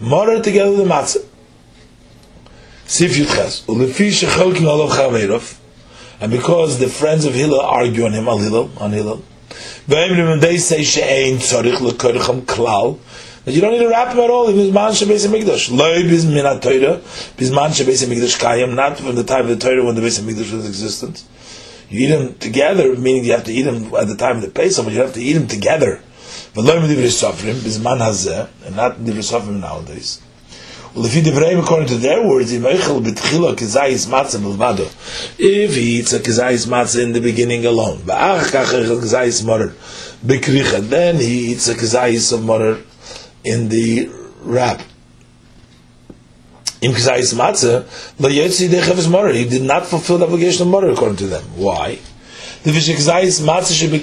Morim together with the Matzah. Sif Chaverov, and because the friends of Hillel argue on him, on Hillel, on Hillel, they say she'ein tzorich lekorcham klal, that you don't need to wrap at all. Bizman shebeis hamikdash. Loi bizmin ha-Torah. Bizman shebeis hamikdash kayim. Not from the time of the Torah when the Beis Hamikdash was existent. You eat them together, meaning you have to eat them at the time of the Pesach, but you have to eat them together. Loi divrei sofrim, bizman hazeh, and not divrei sofrim nowadays. Well, if you divrei according to their words, if if he eats a kizayis matzah in the beginning alone, then he eats a kizayis of morer in the wrap. He did not fulfill the obligation of morer according to them. Why? The vishikzayis matzah should be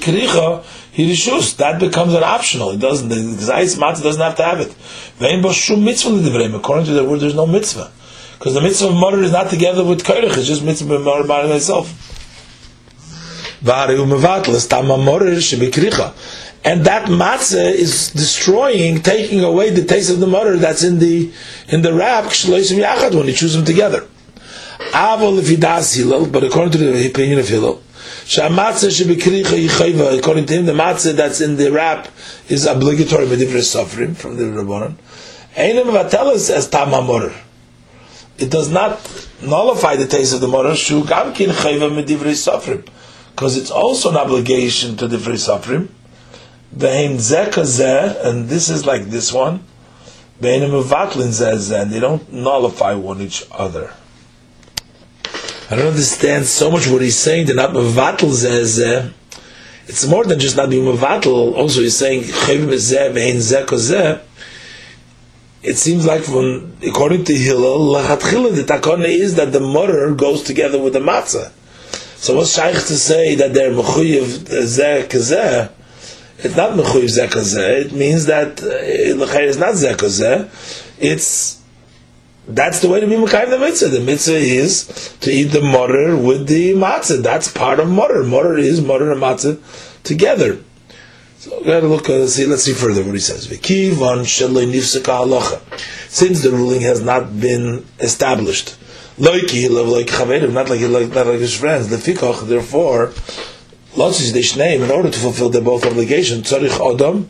he rishus. That becomes an optional. It doesn't. The kizayis matzah doesn't have to have it. Vein bo shum mitzvah l'divrei. According to the word, there's no mitzvah. Because the mitzvah of morer is not together with koirich. It's just mitzvah of morer by itself. And that matzah is destroying, taking away the taste of the morer that's in the in the wrap when you choose them together. But according to the opinion of Hillel, shamatzah should be kricha according to him, the matzah that's in the wrap is obligatory medivre sofrim from the Rabbanon. as tamamor. It does not nullify the taste of the morer. Shu gamkin chayva medivre sofrim, because it's also an obligation to the free sofrim. And this is like this one. And they don't nullify one each other. I don't understand so much what he's saying. They're not mevatl zeh It's more than just not being mevatl. Also, he's saying. It seems like from according to Hillel, the takone is that the murder goes together with the matzah. So what's shaykh to say that they're mechuyev zeh kazeh? It's not mechuyev zekazeh. It means that uh, is not zekazeh. It's that's the way to be mekayim the mitzvah. The mitzvah is to eat the morer with the matzah. That's part of morer. Morer is morer and matzah together. So we got to look. Uh, see. Let's see further what he says. Since the ruling has not been established, like like not like not like his friends. The fikh, therefore, in order to fulfill their both obligations. Tzarich Adam,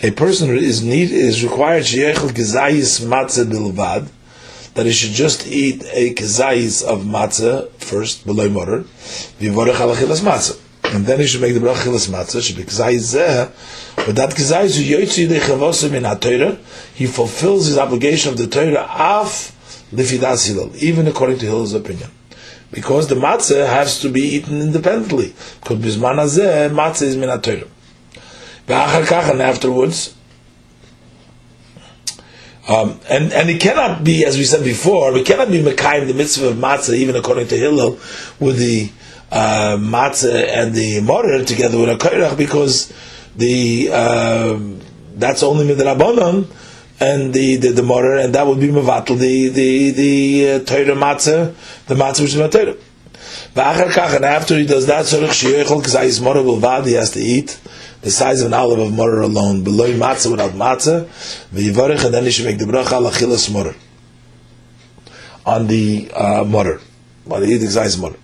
a person is need is required sheyechel gezayis matzah bilvad, that he should just eat a kezayis of matzah first, below morer, vivorech alachilas matzah. And then he should make the brachilas matzah, should be kezayis zeh, but that kezayis hu yoytzi dechavosim in ha he fulfills his obligation of the Torah af Hillel, even according to Hillel's opinion because the matzah has to be eaten independently. Because bisman hazeh, matzah is min kach, and afterwards, um, and and it cannot be, as we said before, we cannot be mekayim the mitzvah of matzah, even according to Hillel, with the uh, matzah and the morer together with a kairach, because the uh, that's only midrabanan and the the, the and that would be mevatel the the the uh, Torah matzah, the matzah which is Torah. And after he does that, because morer will he has to eat the size of an olive of morer alone, below matzah without matzah, and then he should make the bracha lachilas morer on the uh, morer, on the eat the morer.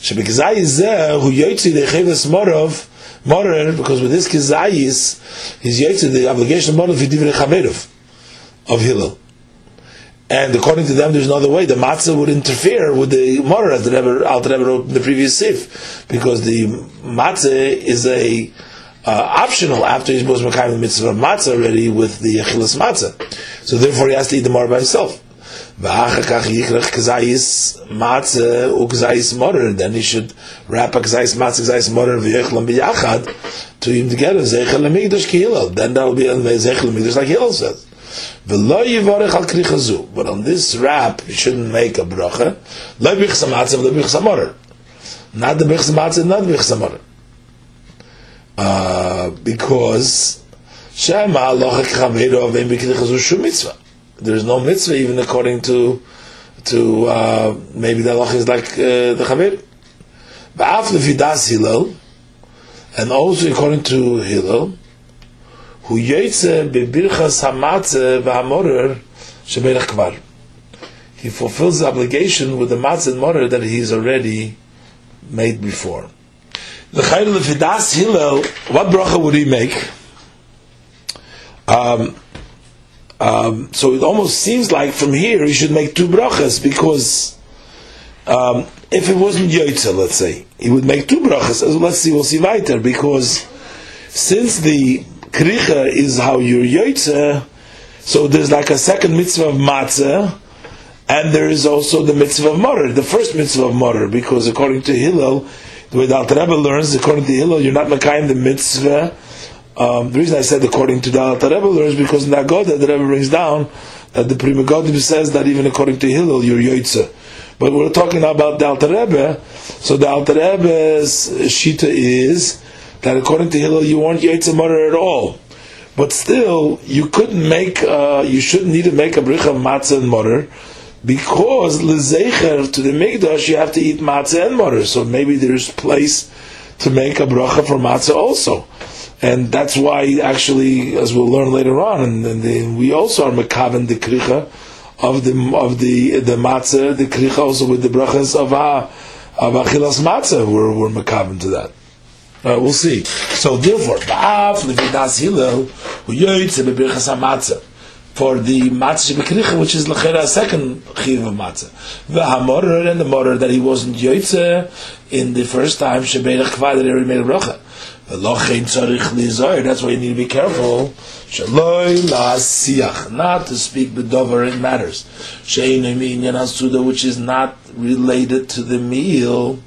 Shebekazai is there who yotzi the chilas morov morer because with this kizayis he's yotzi the obligation of morov v'divrei chaverov of Hillel. And according to them, there's another way. The matzah would interfere with the morer, as the Rebbe, Alter Rebbe wrote in the previous sif, because the matzah is a uh, optional after he's supposed to the mitzvah of matzah already with the achilas matzah. So therefore, he has to eat the morer by himself. Then he should wrap a kzayis matzah, kzayis morer, v'yechlam b'yachad to him together. Zeichel lemigdash ki Then that will be zeichel lemigdash like Hillel says. But on this wrap, you shouldn't make a bracha. Not the bichs matzah, not the bichs uh, because. There's no mitzvah even according to to uh, maybe the halacha is like uh, the chaver. Ba'af lefidas Hillel, and also according to Hillel, He fulfills the obligation with the matzah and morer that he's already made before. The chayr lefidas Hillel, what bracha would he make? Um, um, so it almost seems like from here he should make two brachas because um, if it wasn't Yoitza, let's say, he would make two brachas. Let's see, we'll see weiter because since the kricha is how you're Yoitza, so there's like a second mitzvah of matzah, and there is also the mitzvah of morer, the first mitzvah of morer, because according to Hillel, the way the Alter Rebbe learns, according to Hillel, you're not makayim the mitzvah. Um, the reason I said according to the Alter Rebbe is because in the Agoda the Rebbe brings down that the Pri Megadim says that even according to Hillel you're Yoitze. But we're talking about the Alter Rebbe, so the Alter Rebbe's shita is that according to Hillel you weren't Morer at all. But still, you couldn't make, uh, you shouldn't need to make a bricha of matzah and morer because lezecher to the mikdash you have to eat matzah and morer. So maybe there's place to make a bracha for matzah also and that's why actually, as we'll learn later on, and, and we also are mekaven the kricha of the of the the matzah, the kricha also with the brachas of a of achilas matzah. We're we're to that. Uh, we'll see. So therefore, ba'af levidas hillel hu yoytze bebrichas matzah for the matzah shebekricha, which is lechera second chiv of matzah. The hamorer and the morer that he wasn't yoytze in the first time shebeirach kvad that he made a bracha. That's why you need to be careful. Not to speak bedover in matters. Which is not related to the meal.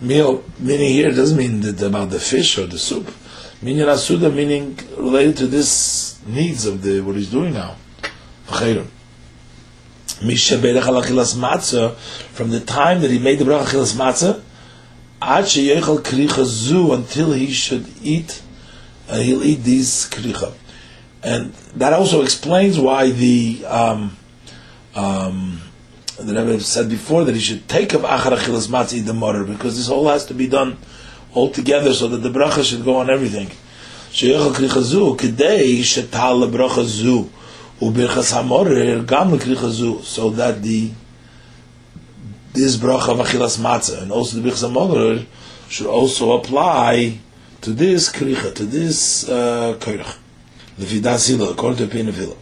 Meal, meaning here, doesn't mean that about the fish or the soup. Minyan asuda, meaning related to this needs of the what he's doing now. From the time that he made the bracha matzah, until he should eat, uh, he'll eat these kricha. And that also explains why the um, um, the Rebbe said before that he should take of achar achilas matzah the morer because this whole has to be done all together so that the bracha should go on everything. Sheyechal kricha zu kedei shetal zu ubirchas hamorer gam so that the this bracha of achilas matzah and also the bichsa morer should also apply to this kricha, to this uh, koirach. Lefidas to the opinion of hilo.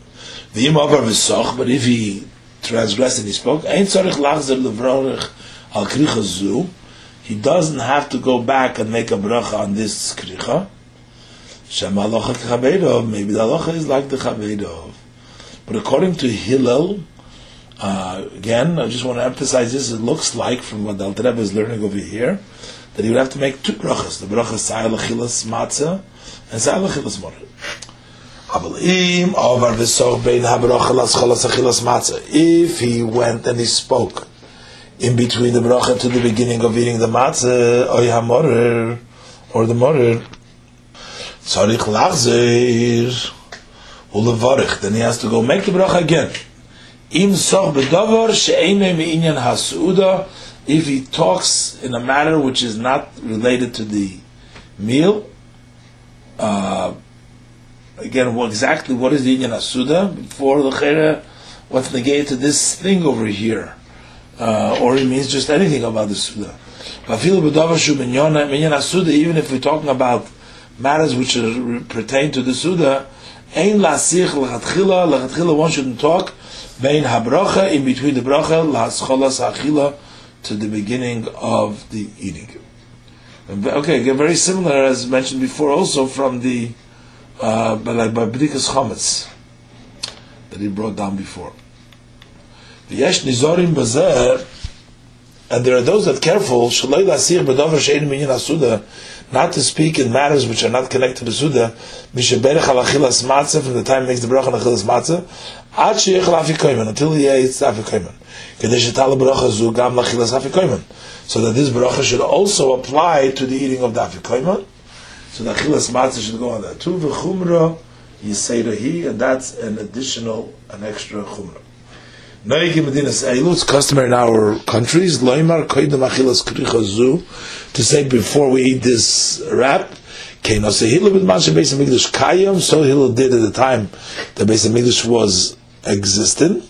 The avar v'soch, but if he transgressed and he spoke, ein tzarich lachzer levronich al kricha zu, he doesn't have to go back and make a bracha on this kricha. Shema alocha maybe the alocha is like the chabedov. But according to Hillel, uh, again, I just want to emphasize this. It looks like, from what Alter Rebbe is learning over here, that he would have to make two brachas: the bracha Sayil Achilas Matzah and Sayil Achilas Morer. If he went and he spoke in between the bracha to the beginning of eating the matzah, or the morer, tzarich lachzer, ulevarich, then he has to go make the bracha again. If he talks in a matter which is not related to the meal, uh, again, exactly what is the inyan hasuda? Before the chere, what's negated to this thing over here? Uh, or it means just anything about the suda. Even if we're talking about matters which are, pertain to the suda, ein lasich lechatchila, lechatchila one shouldn't talk, in between the bracha, to the beginning of the eating. Okay, very similar as mentioned before, also from the uh, like by Bdikas Chometz that he brought down before. The yesh nizorim bazer, and there are those that careful shalei lasir b'dover shein minyan asuda not to speak in matters which are not connected to Suda, Mishaberech al Achilas Matzah, from the time he makes the bracha on Achilas Matzah, Ad Sheyechel Afikoyman, until he eats Afikoyman. Kadesh Etal Bracha Zu Gam Lachilas Afikoyman. So that this bracha should also apply to the eating of the Afikoyman. So the Achilas Matzah should go on that too. V'chumra Yisera he, and that's an additional, an extra chumrah. Noigi Medinas Eilu, it's customary in our countries, Loimar Koidem Achilas Kricha to say before we eat this wrap, Keino Sehilu with Masha Beis HaMikdash Kayim, so Hillel did at the time the Beis HaMikdash was existent,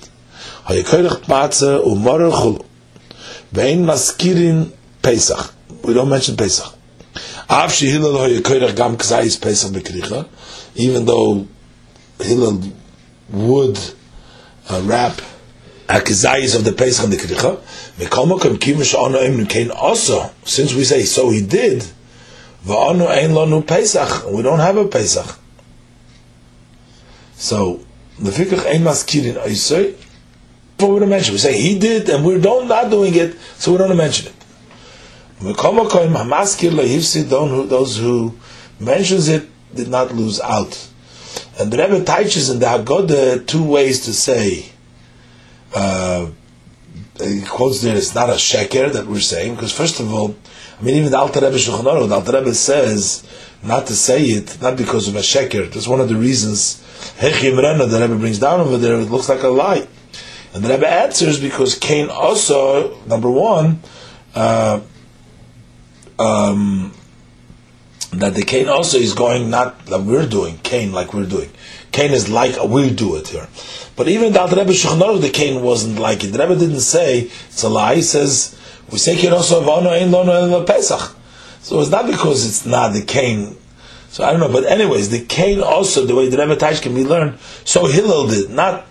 Hayakoidach Matzah Umorer Chulu. Vein Maskirin Pesach. We don't mention Pesach. Even though Hillel would uh, wrap akizayis of the Pesach and the Kricha. Since we say so, he did. We don't have a Pesach. So the fikach ein maskirin oisoi. What we don't mention, we say he did, and we don't not doing it, so we don't mention it. Those who mentions it did not lose out. And the Rebbe teaches in the Haggadah two ways to say uh, he quotes there, it's not a sheker that we're saying, because first of all, I mean, even the Alter Rebbe Shulchan the Alter Rebbe says not to say it, not because of a sheker. That's one of the reasons Hechim Rena, the Rebbe brings down over there, it looks like a lie. And the Rebbe answers because Cain also, number one, uh, um, that the cane also is going not like we're doing, cane like we're doing. Cane is like we do it here. But even the Rebbe Shulchan the cane wasn't like it. The Rebbe didn't say it's a lie. He says we say Cain also ein lono Pesach. So it's not because it's not the cane. So I don't know, but anyways, the cane also the way the Rebbe Taish can be learned. So Hillel did not.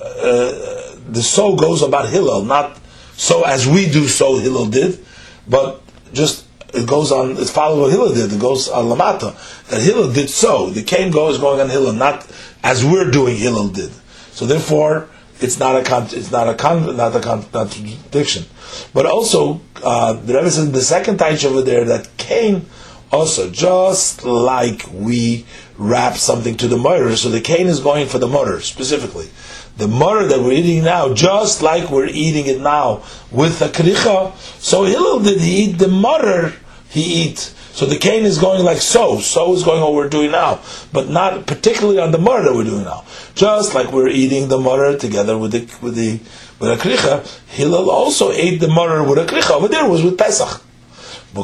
Uh, the so goes about Hillel, not so as we do. So Hillel did, but just it goes on, it follows what Hillel did, it goes on Lamata, that Hillel did so. The Cain goes going on Hillel, not as we're doing Hillel did. So therefore, it's not a it's not a not a con- contradiction. But also, uh, the Rebbe says the second taich over there that Cain also just like we wrap something to the morer, so the Cain is going for the morer specifically. The morer that we're eating now, just like we're eating it now with the kricha, so Hillel did he eat the morer he eat. So the cane is going like so. So is going what we're doing now, but not particularly on the morer we're doing now. Just like we're eating the morer together with the with the with a kricha, Hillel also ate the morer with a kricha. Over there was with Pesach. He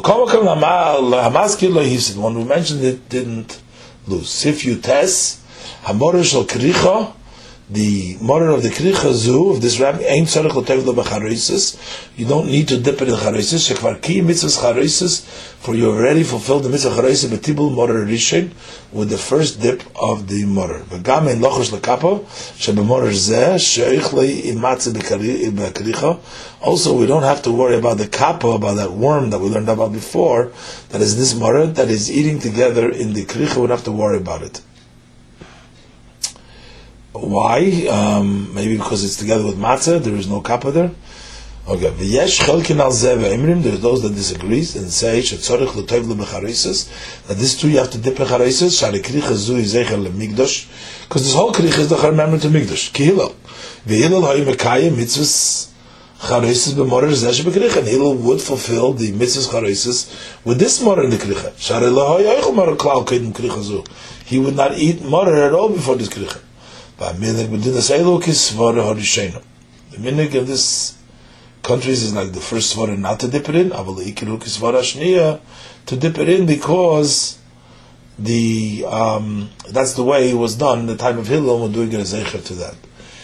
said, when we mentioned it, didn't lose. If you test, Hamor shel kricha, the morer of the kricha zu of this rabbi ain't tzarich l'tev lo. You don't need to dip it in charoisis. Shekvar ki mitzvahs charoisis, for you already fulfilled the mitzvah charoisis betibul morer rishon with the first dip of the morer. V'gam ein lochosh lekapo shebemorder zeh sheich lei imatze b'kricha. Also, we don't have to worry about the kappa, about that worm that we learned about before, that is this mother that is eating together in the kricha. We don't have to worry about it. Why? Um, maybe because it's together with matzah. There is no kappa there. Okay. V'yesh chelkin al imrim. There's those that disagrees and say shetzorich l'toiv lebechareises that this too you have to dip bechareises. Shari kricha zu yizecher lemigdosh because this whole kricha is the remember to migdosh. Kihilel. V'hilel hayu mekayim mitzvahs chareises b'morer zesh b'kricha. And Hillel would fulfill the mitzvahs chareises with this morer in the kricha. Shari lahoy yoichel morer klal kedim. He would not eat morer at all before this kricha. The minig of this countries is like the first svara not to dip it in, to dip it in because the um, that's the way it was done in the time of Hillel. We're doing a zecher to that.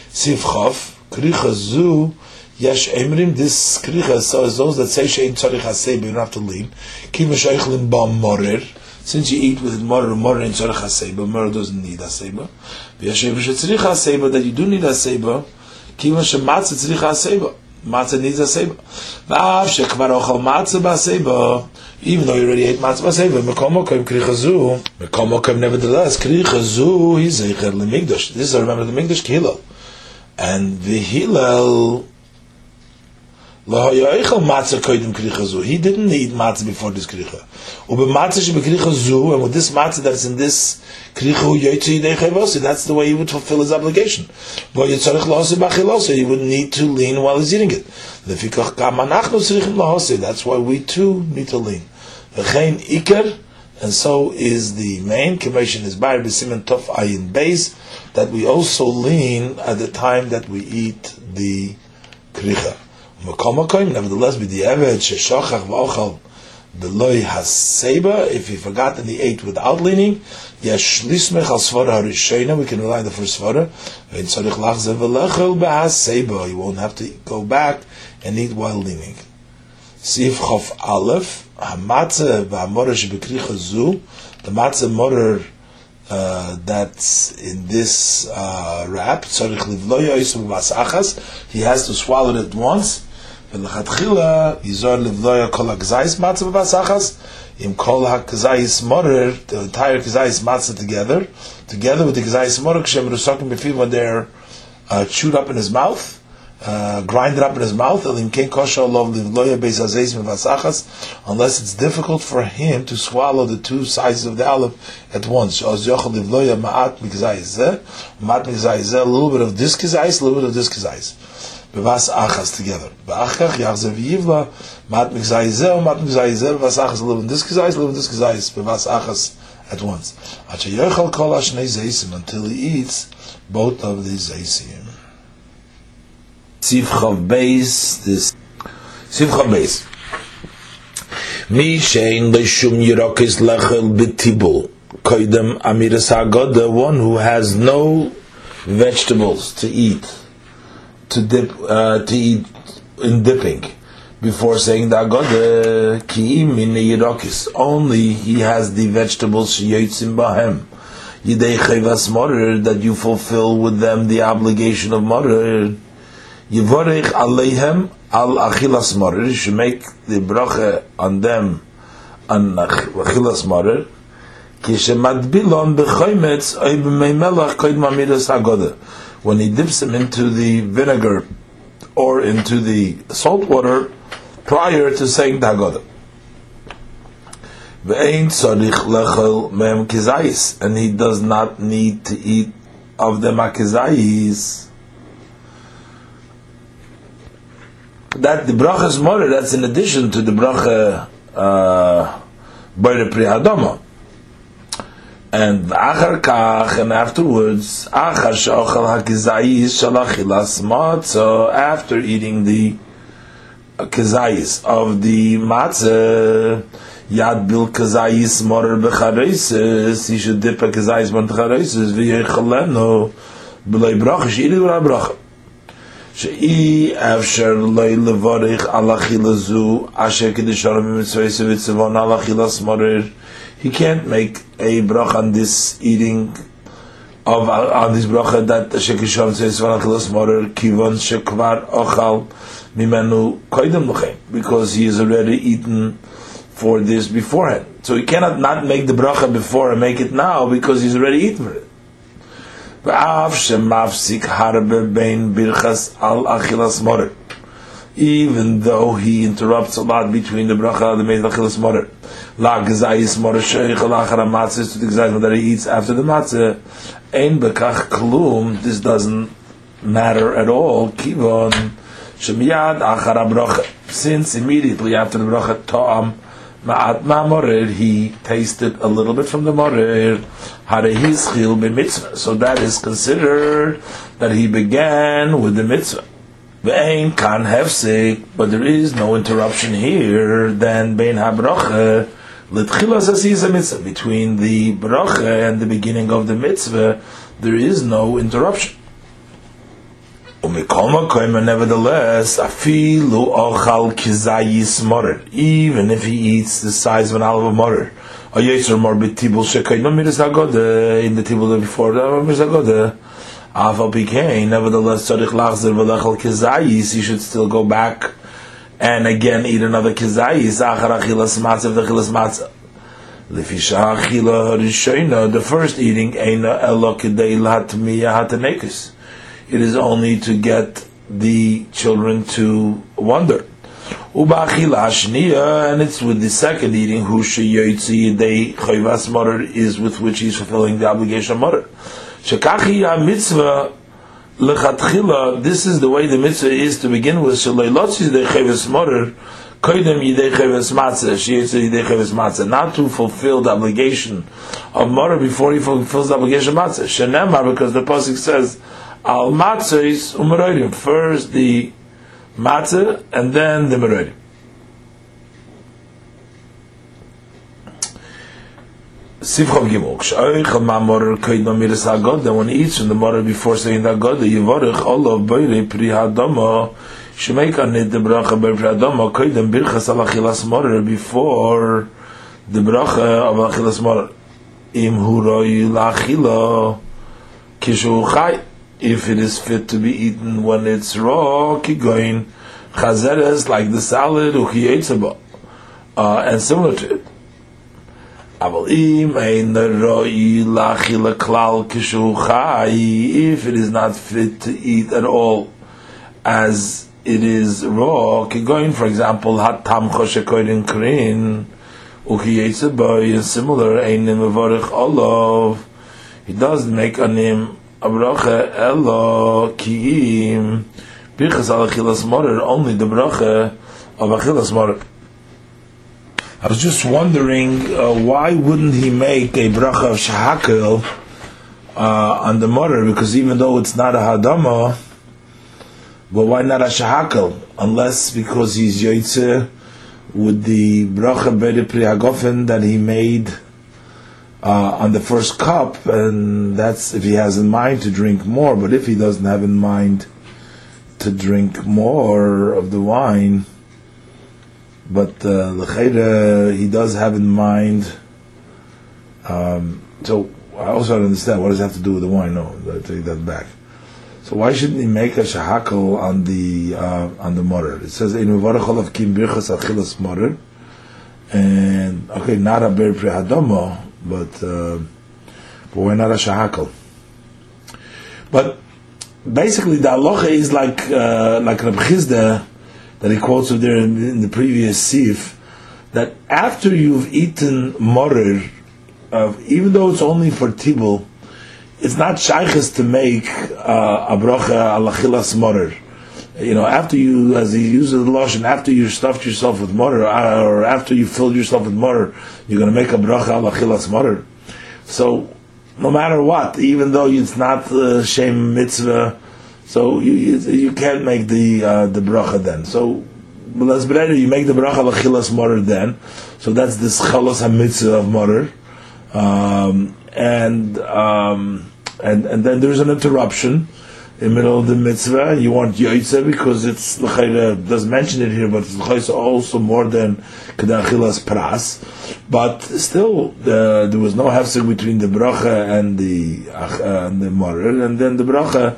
Sif Chav kricha zu yesh emrim. This kricha so is those that say shein tzarich hasei, you don't have to lean. Kim sheichlin ba morer. Since you eat with morer, morer in tzarich hasei, but morer doesn't need hasei. ויש שצריך הסייבה, that you do need הסייבה, כיוון שמצה צריך הסייבה. Matzah needs a seiba. V'av shekvar ochal matzah b'aseiba, even though you already ate matzah b'aseiba, mekom okem krichazu, mekom okem nevertheless, krichazu, he's zeicher lemigdash. This is, I remember, the migdash kihilel. And the hillel, he didn't eat matzah before this kricha. And with this matzah that is in this kricha, that's the way he would fulfill his obligation. But he would need to lean while he's eating it. That's why we too need to lean. And so is the main commission is by Bisimen Tov Ayin Beis, that we also lean at the time that we eat the kricha. Nevertheless, with the evet sheshachach v'ochal beloy haseba, if he forgot and he ate without leaning, yesh lismech al svara harishena, we can rely on the first svara, ve'in tzarich lachzev v'lechel behaseba, he won't have to go back and eat while leaning. Sif chof aleph, hamatzah v'hamorah shebekricha zu, the matzah morer uh, that's in this uh, wrap, he has to swallow it once. ולכתחילה יזור לבלויה כל הגזייס מצה בבסחס, עם כל הגזייס מורר, the entire gazais matzah together, together with the gazais morer, כשהם מרוסקים בפיו when they're uh, chewed up in his mouth, uh, grinded up in his mouth, unless it's difficult for him to swallow the two sides of the olive at once. A little bit of this kizais, a little bit of this kizais. Bevas achas together. Ba'achach yachzer v'yivla, mat migzai mat migzai bevas achas, a little bit this kizais, a little bit this kizais, bevas achas at once. Acha yerchal kol ashnei zeisim, until he eats both of these zeisim. Sivchav Beis, this Sivchav Beis. Mi shein leishum yirokis lechel betibul. Koidem amiras hagod, the one who has no vegetables to eat, to dip, uh, to eat in dipping, before saying the agod, kiim in yirokis. Only he has the vegetables sheyotzim bahem. Yidei chayvas morer, that you fulfill with them the obligation of morer. Yivorech aleihem al achilas morer. You should make the bracha on them on achilas morer. Kishemadbilon b'choymetz oy b'meimelach koid mamiras hagoda. When he dips them into the vinegar or into the salt water prior to saying the kizayis. And he does not need to eat of the makizayis. that the bracha is more, that's in addition to the bracha uh, Boire Priyadoma. And achar kach, and afterwards, achar shochal hakizayis shalachilas matzah, after eating the kizayis of the matzah, yad bil kizayis morer bechareises, he should dip a kizayis morer bechareises, v'yechaleno, b'lei bracha, she eat it with a bracha. שאי אפשר לא לברך על אכילה זו, אשר כדשאר במצווה סביצבון על אכילה סמורר. He can't make a brach on this eating of on this bracha that shekishon says van achilas morer kivon shekvar ochal mimenu koidem luchem because he has already eaten for this beforehand. So he cannot not make the bracha before and make it now because he's already eaten for it. ואף שמפסיק הרבה בין birchas al achilas morer. even though he interrupts a lot between the bracha and the main achilas morer. La gzayis morer sheich al achar matzah to the gzayis that he eats after the matzah. Ein bekach klum, this doesn't matter at all. Kivon shemiyad achar bracha. Since immediately after the bracha ta'am, Ma'at ma'morer, he tasted a little bit from the morer. Harehizchil b'mitzvah. So that is considered that he began with the mitzvah. Ve'ein kan hefsik, but there is no interruption here. Then bein habracha, l'tchilas asiza mitzvah. Between the bracha and the beginning of the mitzvah, there is no interruption. Nevertheless, afilu ochal kizayis morer. Even if he eats the size of an olive morer, a yetzer mor betibul shekayim miras hagoda in the tibul before the miras hagoda. Aval became nevertheless tzarich lachzer v'lechal kizayis. He should still go back and again eat another kizayis. Achar achilas matzah v'achilas matzah. Lefisha achila harishayna. The first eating it is only to get the children to wonder. And it's with the second eating, who they chayvas morer is with which he's fulfilling the obligation of morer. Shekachi mitzvah lechatchila. This is the way the mitzvah is to begin with. Shaleilotzis de chayvas morer Koidem Yidei Cheves Matzah, Shiyetzer Yidei Cheves Matzah, not to fulfill the obligation of Mora before he fulfills the obligation of Matzah. Shenemar, because the Pasuk says, Al Matzah is first the Matzah and then the Meroidim. Sivchav Gimel. K'shoich ma'amor koidma miras hagod. When he eats from the mora before saying the hagod, yivorech olav boire pri hadama. Shemeka nid the bracha ber pri hadama. Koidem birchas al achilas mora before the bracha of achilas mora. Im huroi la'achila kishu chai. If it is fit to be eaten when it's raw, kigoin chazeres like the salad uchiyetzaba. Uh, and similar to it. אבל אם אין רואי לחי לכלל כשהוא חי, if it is not fit to eat at all, as it is raw, כי for example, התם חושה קוירים קרין, וכי יצא and similar, סימולר, אין מבורך אולוב, he does make on him, אברוכה אלו, כי אם, פרחס על אכילס מורר, only the ברוכה, אבל אכילס מורר. I was just wondering uh, why wouldn't he make a bracha of shahakel uh, on the morer? Because even though it's not a hadama, but why not a shahakel? Unless because he's yoitze with the bracha bede priagofen that he made uh, on the first cup, and that's if he has in mind to drink more. But if he doesn't have in mind to drink more of the wine but uh, he does have in mind. Um, so I also don't understand what does that have to do with the wine. No, I take that back. So why shouldn't he make a shahakel on the uh, on the morer? It says in of Kim Birchas Achilas morer, and okay, not a ber prehadomo, but uh, but why not a shahakel? But basically, the aloha is like uh, like Reb Chisda that he quotes of there in, in the previous sif, that after you've eaten morer, uh, even though it's only for tibul, it's not shaykhs to make uh, a bracha alachilas morer. You know, after you, as he uses the lotion, after you stuffed yourself with morer, uh, or after you filled yourself with morer, you're going to make a bracha alachilas morer. So, no matter what, even though it's not uh, shem mitzvah, so you, you, you can't make the uh, the bracha then. So you make the bracha lachilas morer then. So that's this chalos hamitzvah of um, and um, and and then there's an interruption in the middle of the mitzvah. You want yoytze because it's l'chayre doesn't mention it here, but it's also more than kedachilas pras. But still, uh, there was no hefsek between the bracha and the uh, and the morer, and then the bracha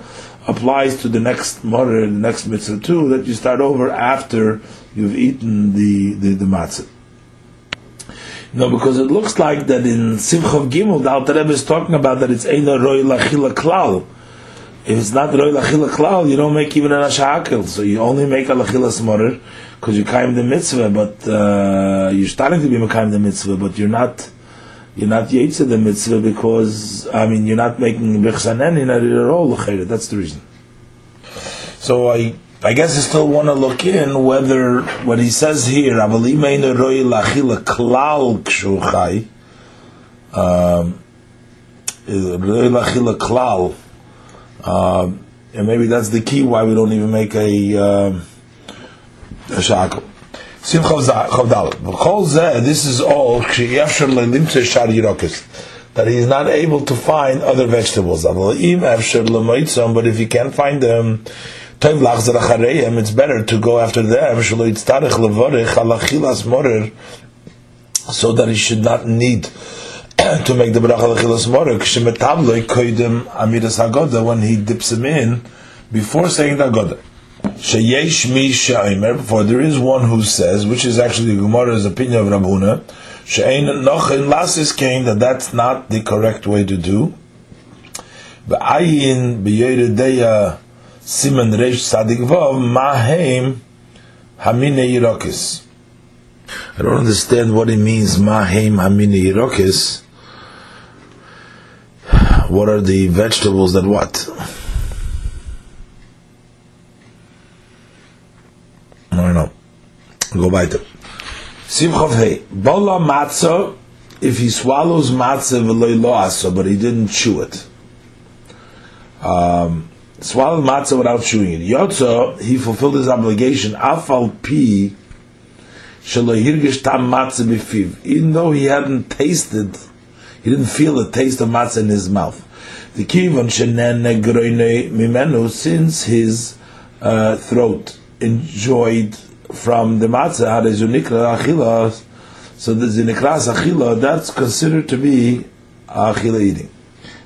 applies to the next morer, the next mitzvah too, that you start over after you've eaten the, the, the matzah. No, because it looks like that in Simchav Gimel, the Alter Rebbe is talking about that it's Eina Roy Lachila Klal. If it's not Roy Lachila Klal, you don't make even an Ashakil. So you only make a Lachila Smorer because you're kaim the mitzvah, but uh, you're starting to be Mekayim the mitzvah, but you're not you're not Yitzah the mitzvah because, I mean, you're not making Bechsanen in it at all, that's the reason. So I, I guess I still want to look in whether what he says here, um, um, and maybe that's the key why we don't even make a, um, a shackle. Sim Chavdal. This is all that he is not able to find other vegetables. But if he can't find them, it's better to go after them so that he should not need to make the bracha lechilas when he dips him in before saying the agodah. Sheyesh mi she'aimer, for there is one who says, which is actually the Gemara's opinion of Rabhuna, she'ein nochin lasis kain, that that's not the correct way to do. V'ayin b'yeredeya simen reish sadik vav mahem hamine yirokis. I don't understand what it means, mahem hamine yirokis. What are the vegetables that what? I don't know. Go weiter. Simchav Hey. Bola matzah, if he swallows matzah v'loy lo asa, but he didn't chew it. Um, swallowed matzah without chewing it. Yotza, he fulfilled his obligation. Afal pi shelo hirgish tam matzah b'fiv. Even though he hadn't tasted, he didn't feel the taste of matzah in his mouth. The kivan shenen negroine mimenu, since his uh, throat enjoyed from the matzah, unikra achila, so the zinikras achila, that's considered to be achila eating.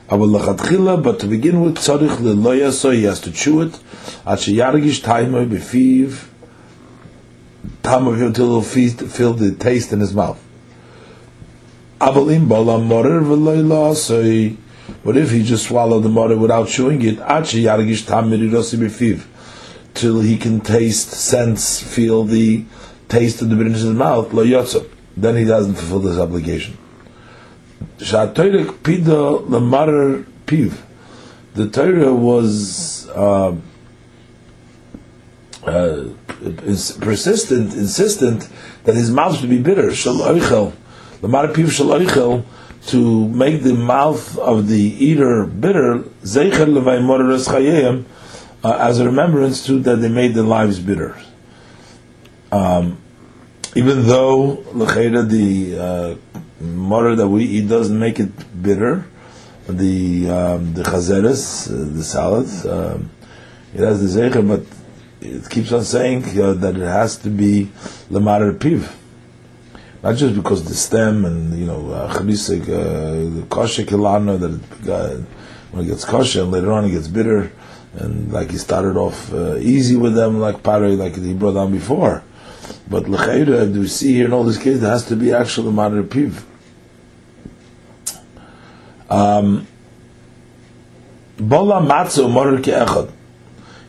But to begin with, tzarich leloya, so he has to chew it. At sheyargish taimoi befiv, time of until he'll feel the taste in his mouth. Avalim balam morer v'loyla, so but if he just swallowed the morer without chewing it, at sheyargish taimoi befiv, till he can taste, sense, feel the taste of the bitterness in his mouth, lo yotzo. Then he doesn't fulfill this obligation. pida lemarer piv. The Torah was uh, uh, persistent, insistent that his mouth should be bitter. Shal oichel, lemarer piv shal oichel, to make the mouth of the eater bitter. Zeicher levay morer chayim uh, as a remembrance to that they made their lives bitter. Um, even though the uh, that we eat doesn't make it bitter, the um, the chazeres, uh, the salad, um, it has the zecher, but it keeps on saying uh, that it has to be lemarer piv. Not just because the stem and you know uh, uh kosher that it, uh, when it gets kosher and later on it gets bitter and like he started off uh, easy with them, like Pare, like he brought down before. But Lechaira, do we see here in all these cases, there has to be actually Manar Piv. Um, Bola matzah morer ke'echad.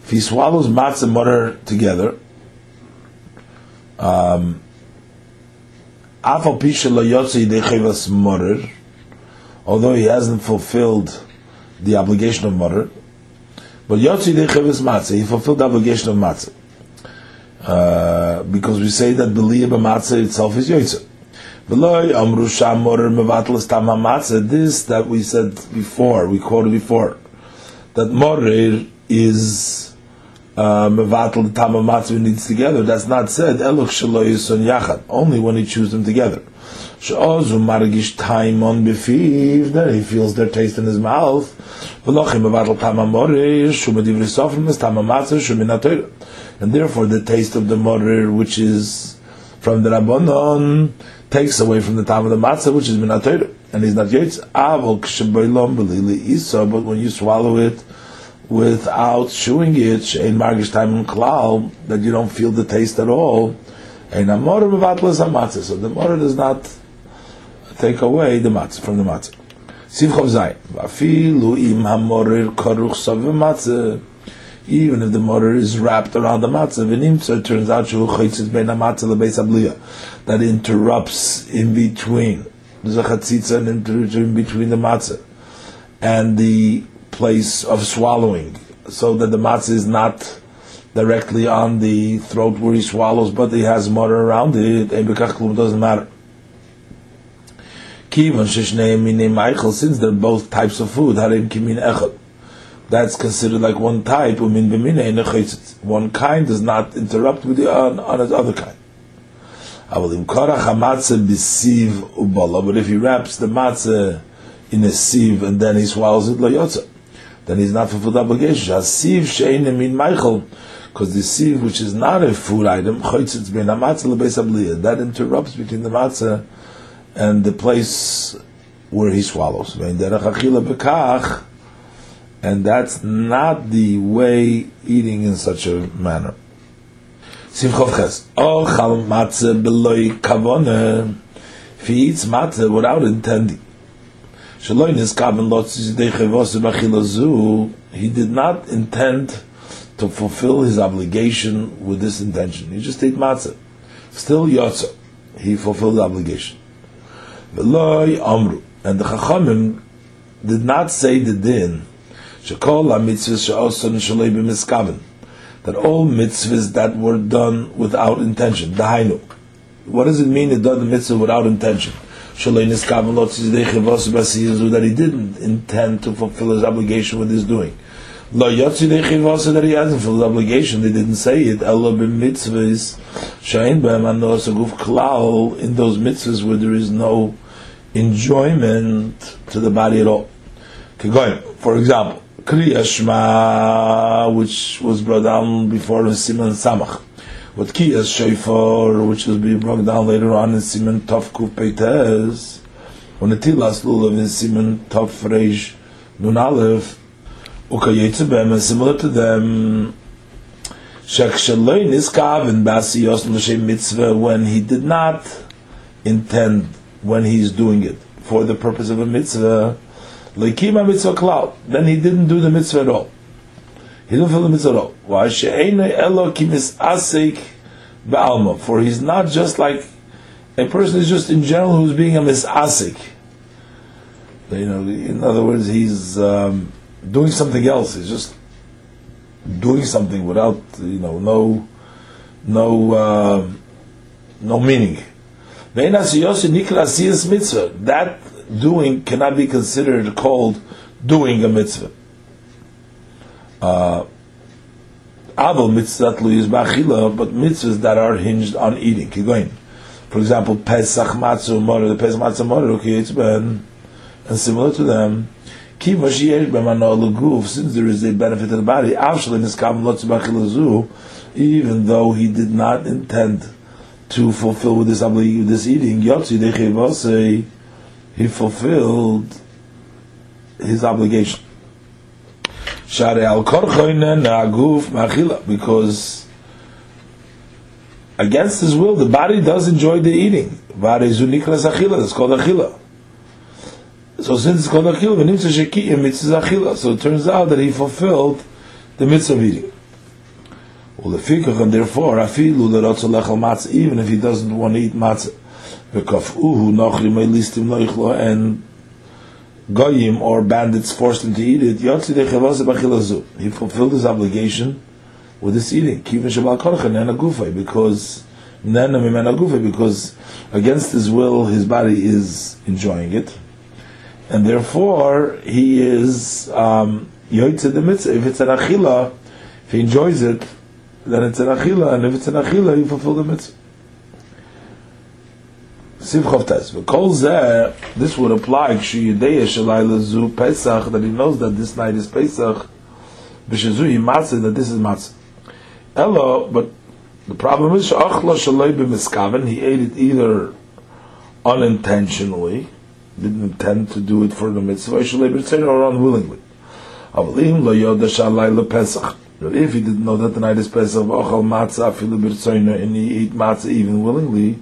If he swallows matzah morer together, um, although he hasn't fulfilled the obligation of morer, but Yotzi de Cheves Matzah, he fulfilled the obligation of Matzah. Uh, because we say that Beliyah Matzah itself is Matzah, this that we said before, we quoted before, that Morir is Um, Mevatel Tama Matzah needs together, that's not said, Eloch Shaloy Yison Yachad, only when he chews them together. She'ozu margish taimon befiv, then he feels their taste in his mouth. V'lochim avatl tama morir, shumadivri sofrim is tama matzah shuminatoyra. And therefore the taste of the morir, which is from the Rabbanon, takes away from the time of the matzah, which is minatoyra. And he's not yates. Avol kshaboilom belili isa, but when you swallow it, without chewing it, she'en margish taimon klal, that you don't feel the taste at all, and a morer mevatlas matzah. So the morer does not take away the matzah from the matzah. Sivchov Zayin. Vafilu im hamorer karuch matzah. Even if the morer is wrapped around the matzah, v'nim, so it turns out shu chaytzit bein matzah lebeis abliya. That interrupts in between. There's a chatzitza in between the matzah and the place of swallowing, so that the matzah is not directly on the throat where he swallows, but he has morer around it, and doesn't matter. since they're both types of food, that's considered like one type, one kind does not interrupt with the on, on its other kind. But if he wraps the matzah in a sieve and then he swallows it, then he's not fulfilled obligation because the sieve, which is not a food item, that interrupts between the matzah and the place where he swallows. And that's not the way eating in such a manner. Oh, if he eats matzah without intending, he did not intend to fulfill his obligation with this intention. He just ate matzah. Still yotza. He fulfilled the obligation. V'loy amru. And the chachamim did not say the din. That all mitzvahs that were done without intention, dahainu. What does it mean to do the mitzvah without intention? That he didn't intend to fulfill his obligation with his doing. Lo that he hasn't fulfilled his obligation. They didn't say it. Elo b'mitzvahs shein b'hem anos aguf klal in those mitzvahs where there is no enjoyment to the body at all. For example, Kriya Shema, which was brought down before Siman Simon With Kiyas Shofar, which will be brought down later on in Simon Tov Kuf Peites, when the Tilas Lulav in Simon Tov Reish Nun Aleph, Ukayetze and similar to them, Shekshaloin Niskav and Basi Yos L'Shem Mitzvah, when he did not intend, when he's doing it, for the purpose of a mitzvah, Lekima mitzvah klal. Then he didn't do the mitzvah at all. For he's not just like a person is just in general who's being a misasik. You know, in other words, he's um, doing something else. He's just doing something without, you know, no, no, uh, no meaning. That doing cannot be considered called doing a mitzvah. Uh, Abel mitzvah is ba'achila, but mitzvahs that are hinged on eating. Keep. For example, Pesach matzah mora, the Pesach matzah mora, ben, and similar to them. Since there is a benefit to the body, even though he did not intend to fulfill with this, this eating, he fulfilled his obligation. Because against his will, the body does enjoy the eating. It's called achila. So since it's called achila, the mitzvah shekiyah mitzvah achila, so it turns out that he fulfilled the mitzvah of eating. And therefore, even if he doesn't want to eat matzah, and goyim or bandits forced him to eat it. He fulfilled his obligation with this eating. Because because against his will, his body is enjoying it, and therefore he is um, the mitzvah. If it's an achila, if he enjoys it, then it's an achila, and if it's an achila, he fulfilled the mitzvah. Tes. V'kol this would apply kshiyideya shalayla zu Pesach, that he knows that this night is Pesach, b'shezu hi matzah, that this is matzah. Elo, but the problem is, sh'achla shalay b'miskaven, he ate it either unintentionally, didn't intend to do it for the mitzvah, shalay b'tzein, or unwillingly. Avalim lo yoda shalayla Pesach. But if he didn't know that the night is Pesach, v'achal matzah, afilu b'tzein, and he ate matzah even willingly,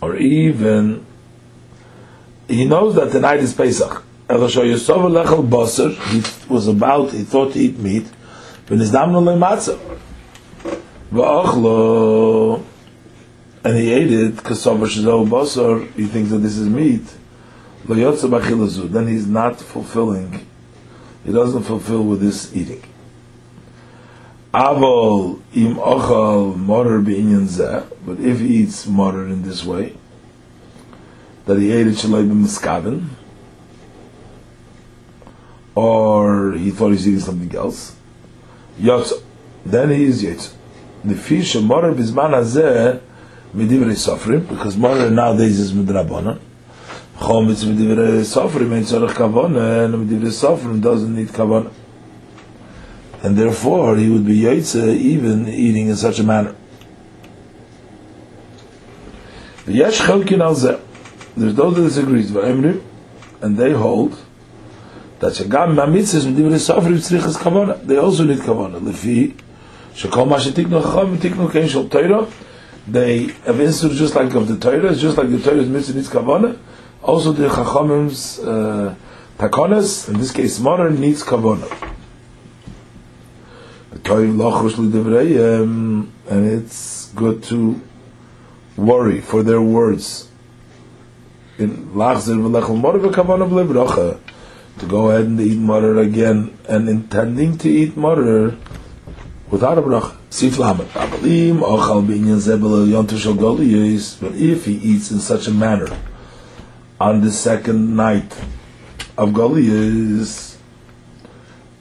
or even he knows that tonight is Pesach. He was about, he thought to eat meat, and he ate it because he thinks that this is meat. Then he's not fulfilling, he doesn't fulfill with this eating. Avol im ochal morer beinyan zeh, but if he eats morer in this way, that he ate it shaloi b'miskaven, or he thought he's eating something else, yotzo, then he is fish of morer bizman hazeh midivrei sofrim, because morer nowadays is midrabanan, chom it's midivrei sofrim, ain't tzorach kavona, and midivrei sofrim doesn't need kavona and therefore he would be yaitze even eating in such a manner. There's those that disagree, and they hold that shagam mamitzes medivre sofrim tzrichas kavana. They also need kavana. Lefi shekol ma chacham tiknu kein shel Torah. They have instituted just like of the Torah, just like the Torah's mitzvah needs kavana. Also the chachamim's uh, takonas, in this case, modern needs kavana Um, and it's good to worry for their words. In to go ahead and eat morer again, and intending to eat morer without a bracha. Sif lamet. Abalim ochal binyan zebel yontu shel But if he eats in such a manner on the second night of Goliyas,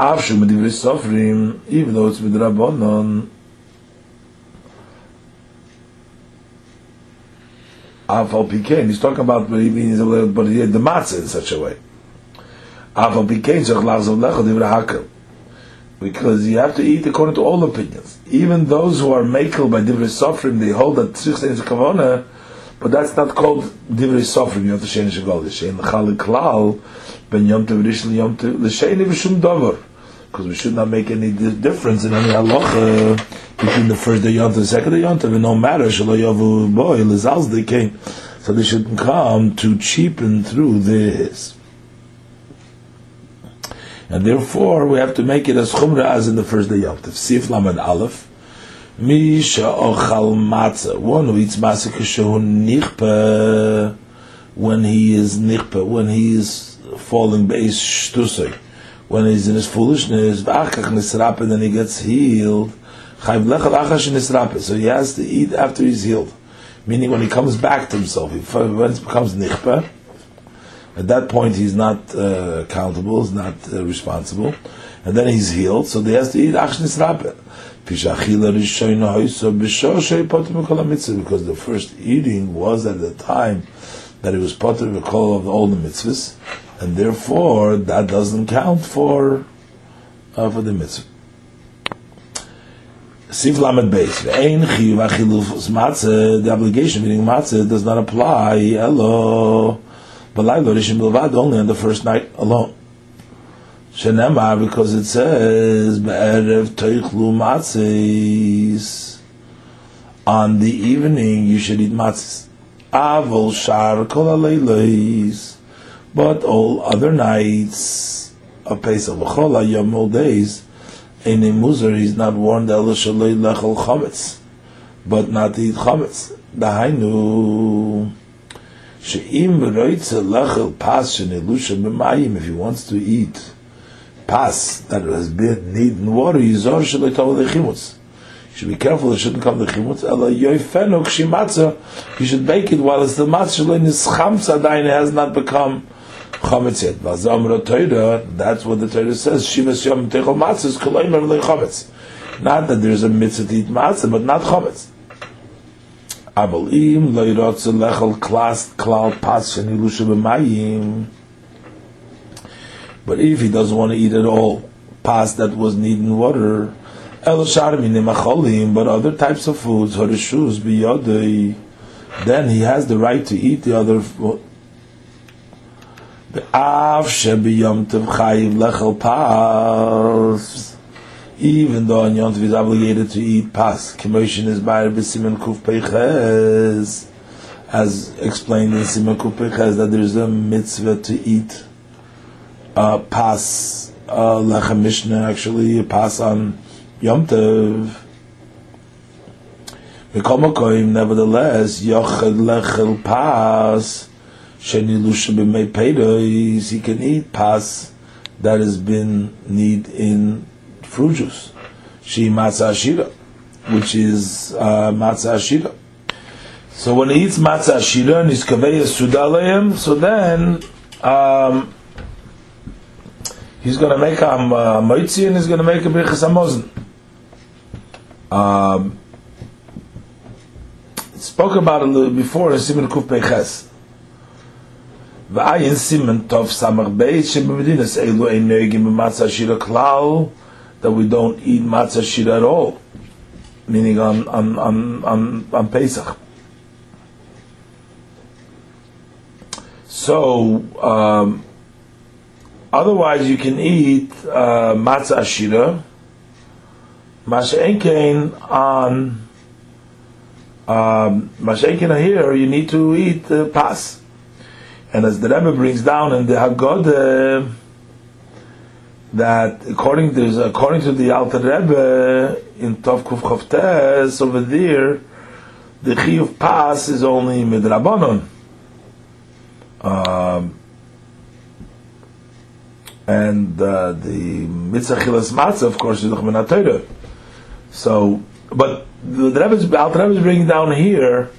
avshu medivri sofrim, even though it's midrabanon, Afal Pikein, he's talking about but he means but he had the matzah in such a way. Afal Pikein, Zech Lazav Lecha Divra Hakel because you have to eat according to all opinions. Even those who are makel by divrei sofrim, they hold that tzich is kavona, but that's not called divrei sofrim. You have to shein shagol shein l'chalik klal ben yom tov rishon yom tov l'shein v'shum davar. Because we should not make any difference in any halacha between the first day yom tov and the second day yom tov, and no matter shalo yavu boy l'zalz they came, so they shouldn't come to cheapen through this and therefore we have to make it as chumra as in the first day Yom Tov. Sif Lamed Aleph. Misha ochal matzah. One who eats matzah kishu nichpe when he is nichpe, when he is falling base shtusay, when he's in his foolishness, and then he gets healed. So he has to eat after he's healed. Meaning when he comes back to himself, he, when it becomes nichpe, at that point, he's not uh, accountable, he's not uh, responsible, and then he's healed. So he has to eat achnis rapeh. Because the first eating was at the time that it was potter call of all the mitzvahs, and therefore that doesn't count for uh, for the mitzvah. Sif Lamed Beis. Ve'ein chiyuv achiluf matzah, the obligation of eating matzah does not apply. Hello. Balaylo Rishim Bilvad only on the first night alone. Shenema because it says Be'erev Teichlu Matzis. On the evening you should eat matzahs. Avol Shar Kol. But all other nights of Pesach V'chol Yom all days, in a Muzar he's not warned Elo Shalei Lechol Chametz, but not to eat Chametz. Dahainu. She'im roitze lechel pas shenelusha b'mayim, if he wants to eat pas that has been needing water, yizor shaloi tov lechimutz. You should be careful, it shouldn't come the chimutz, ela yoifenu kshimatza, you should bake it while it's the matzah shaloi nischamtz adayin, has not become chametz yet. Vazam Torah, that's what the Torah says, shivas yom techol matzah, koloim er chametz. Not that there's a mitzvah to eat matzah, but not chametz. Abolim lo yirotze lechel klas klal pas shenilusha b'mayim. But if he doesn't want to eat at all pas that was needing water, el sharmin macholim, but other types of foods, horishus biyodei, then he has the right to eat the other even though on Yom is obligated to eat pas, commotion is by B'Simen Kuf Peiches, as explained in Simen Kuf that there's a mitzvah to eat uh, pas, uh, Lechem Mishnah, actually, pas on Yom Tov. Nevertheless, Yochel Lechel Pas, Sheni Lusha B'Mei he can eat pas that has been need in fruit juice. She matzah ashira, which is uh, matzah ashira. So when he eats matzah ashira and he's kaveya sudalayim, so then um, he's going to make a um, uh, moitzi and he's going to make a birchas hamozin. Um, spoke about it a little before in Simon Kuf Peches. V'ayin Simon Tov Samach Beit Shebemedinas Eilu Ein Neugim B'Matzah Shira Klal that we don't eat matzah shira at all, meaning on on on on, on Pesach. So um, otherwise, you can eat uh, matzah shira. Masha'enkein on um, Masha'enkein here, you need to eat uh, pas. And as the Rebbe brings down in the Haggadah, that according to according to the Alter Rebbe in Tov Kuf over there, the Chiyuv Pas is only midrabanon. Um, and uh, the mitzvah chilas matzah, of course, is the Torah. So, but the Rebbe is, Rebbe is bringing down here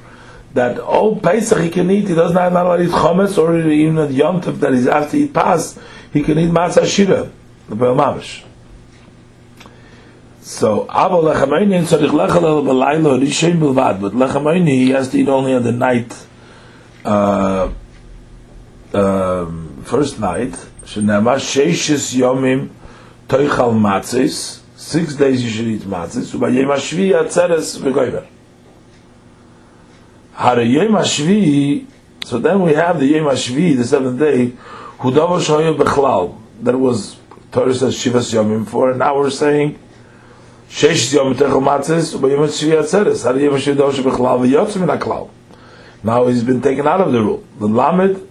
that all Pesach he can eat. He does not not allowed to eat chametz or even the yontif that he's after eat pas. He can eat matzah shira, the Mamish. So, Abo lechamayni tzarich lechal b'laylo rishem bilvad, but lechamayni he has to eat only on the night, uh, um, first night. Shenema sheishis yomim toichal matzis. Six days you should eat matzis. Ubayim hashvi atzeres v'goyver. Hara yom hashvi. So then we have the yom hashvi, the seventh day. Hudava shoyim bechlal. That was Torah says shivas yomim for, and now we're saying sheishis yomim toichal matzis. Ubayim hashvi atzeres. Hara yom hashvi dava bechlal v'yotzim in. Now he's been taken out of the rule. The lamed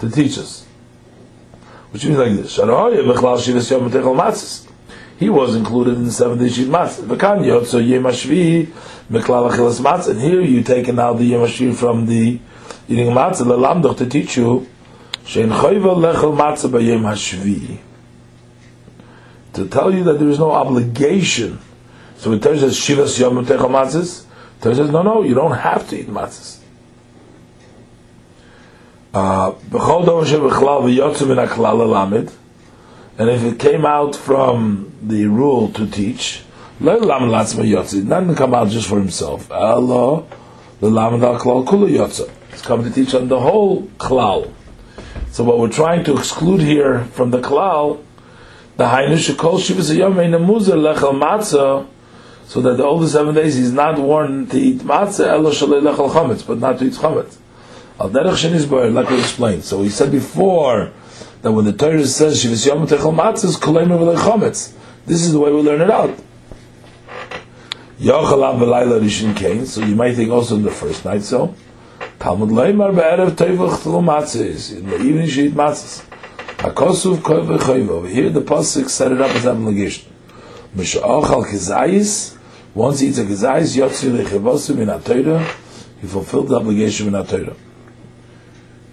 to teach us. Which means like this. He was included in the seven day sheet matzah. V'kan yotzo yemashvi meklal achilas matzah. And here you taken out the yemashvi from the eating matzah lelamdoch to teach you shein choyva lechel matzah b'yem hashvi. To tell you that there is no obligation. So it tells us shivas yom techel matzahs. Torah says no, no, you don't have to eat matzahs. Uh, and if it came out from the rule to teach, it doesn't come out just for himself. Allah, the It's coming to teach on the whole klal. So what we're trying to exclude here from the klal, the Hainu Shekol Shivas Lechel Matzah, so that all the seven days he's not warned to eat matzah, Elo Shalei Lechel Chametz, but not to eat chametz. Al derech shenis like we explained. So we said before that when the Torah says shivas yom techel matzos kolayim chometz, this is the way we learn it out. Yochalam v'layla rishon kain. So you might think also in the first night. So Talmud leimar be'erev tevach telu matzos. In the evening she eat matzos. Hakosuv koi v'choyv. Over here the pasuk set it up as an obligation. Misha'achal Kizayis, Once he eats a Kizayis, yotzi lechevosu min ha he fulfilled the obligation min ha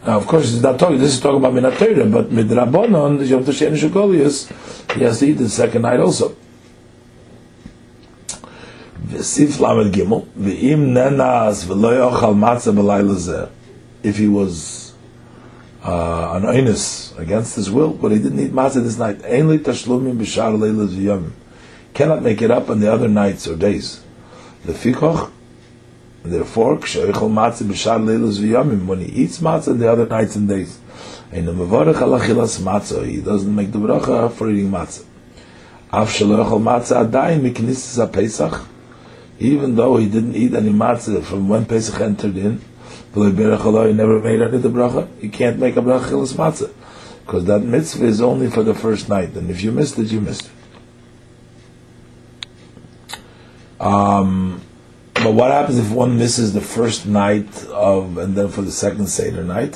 now, of course, it's not talking. This is talking about Minatayra, but Midrabanon, Yom Toshen Shekolius, he has to eat the second night also. V'sif lamed gimel v'im nenas v'lo yochal matzah b'layla If he was uh, an oinus against his will, but he didn't eat matzah this night, ainly tashlumim b'shar leilas v'yom. Cannot make it up on the other nights or days. The fikoch Therefore, k'sheichol matzah v'yamim, when he eats matzah the other nights and days, and the mevarech alachilas matzah, he doesn't make the bracha for eating matzah. Av shalochol matzah adayin miknisis pesach, even though he didn't eat any matzah from when Pesach entered in, he never made any the bracha, he can't make a bracha chilas matzah, because that mitzvah is only for the first night, and if you missed it, you missed it. Um, but what happens if one misses the first night of, and then for the second Seder night?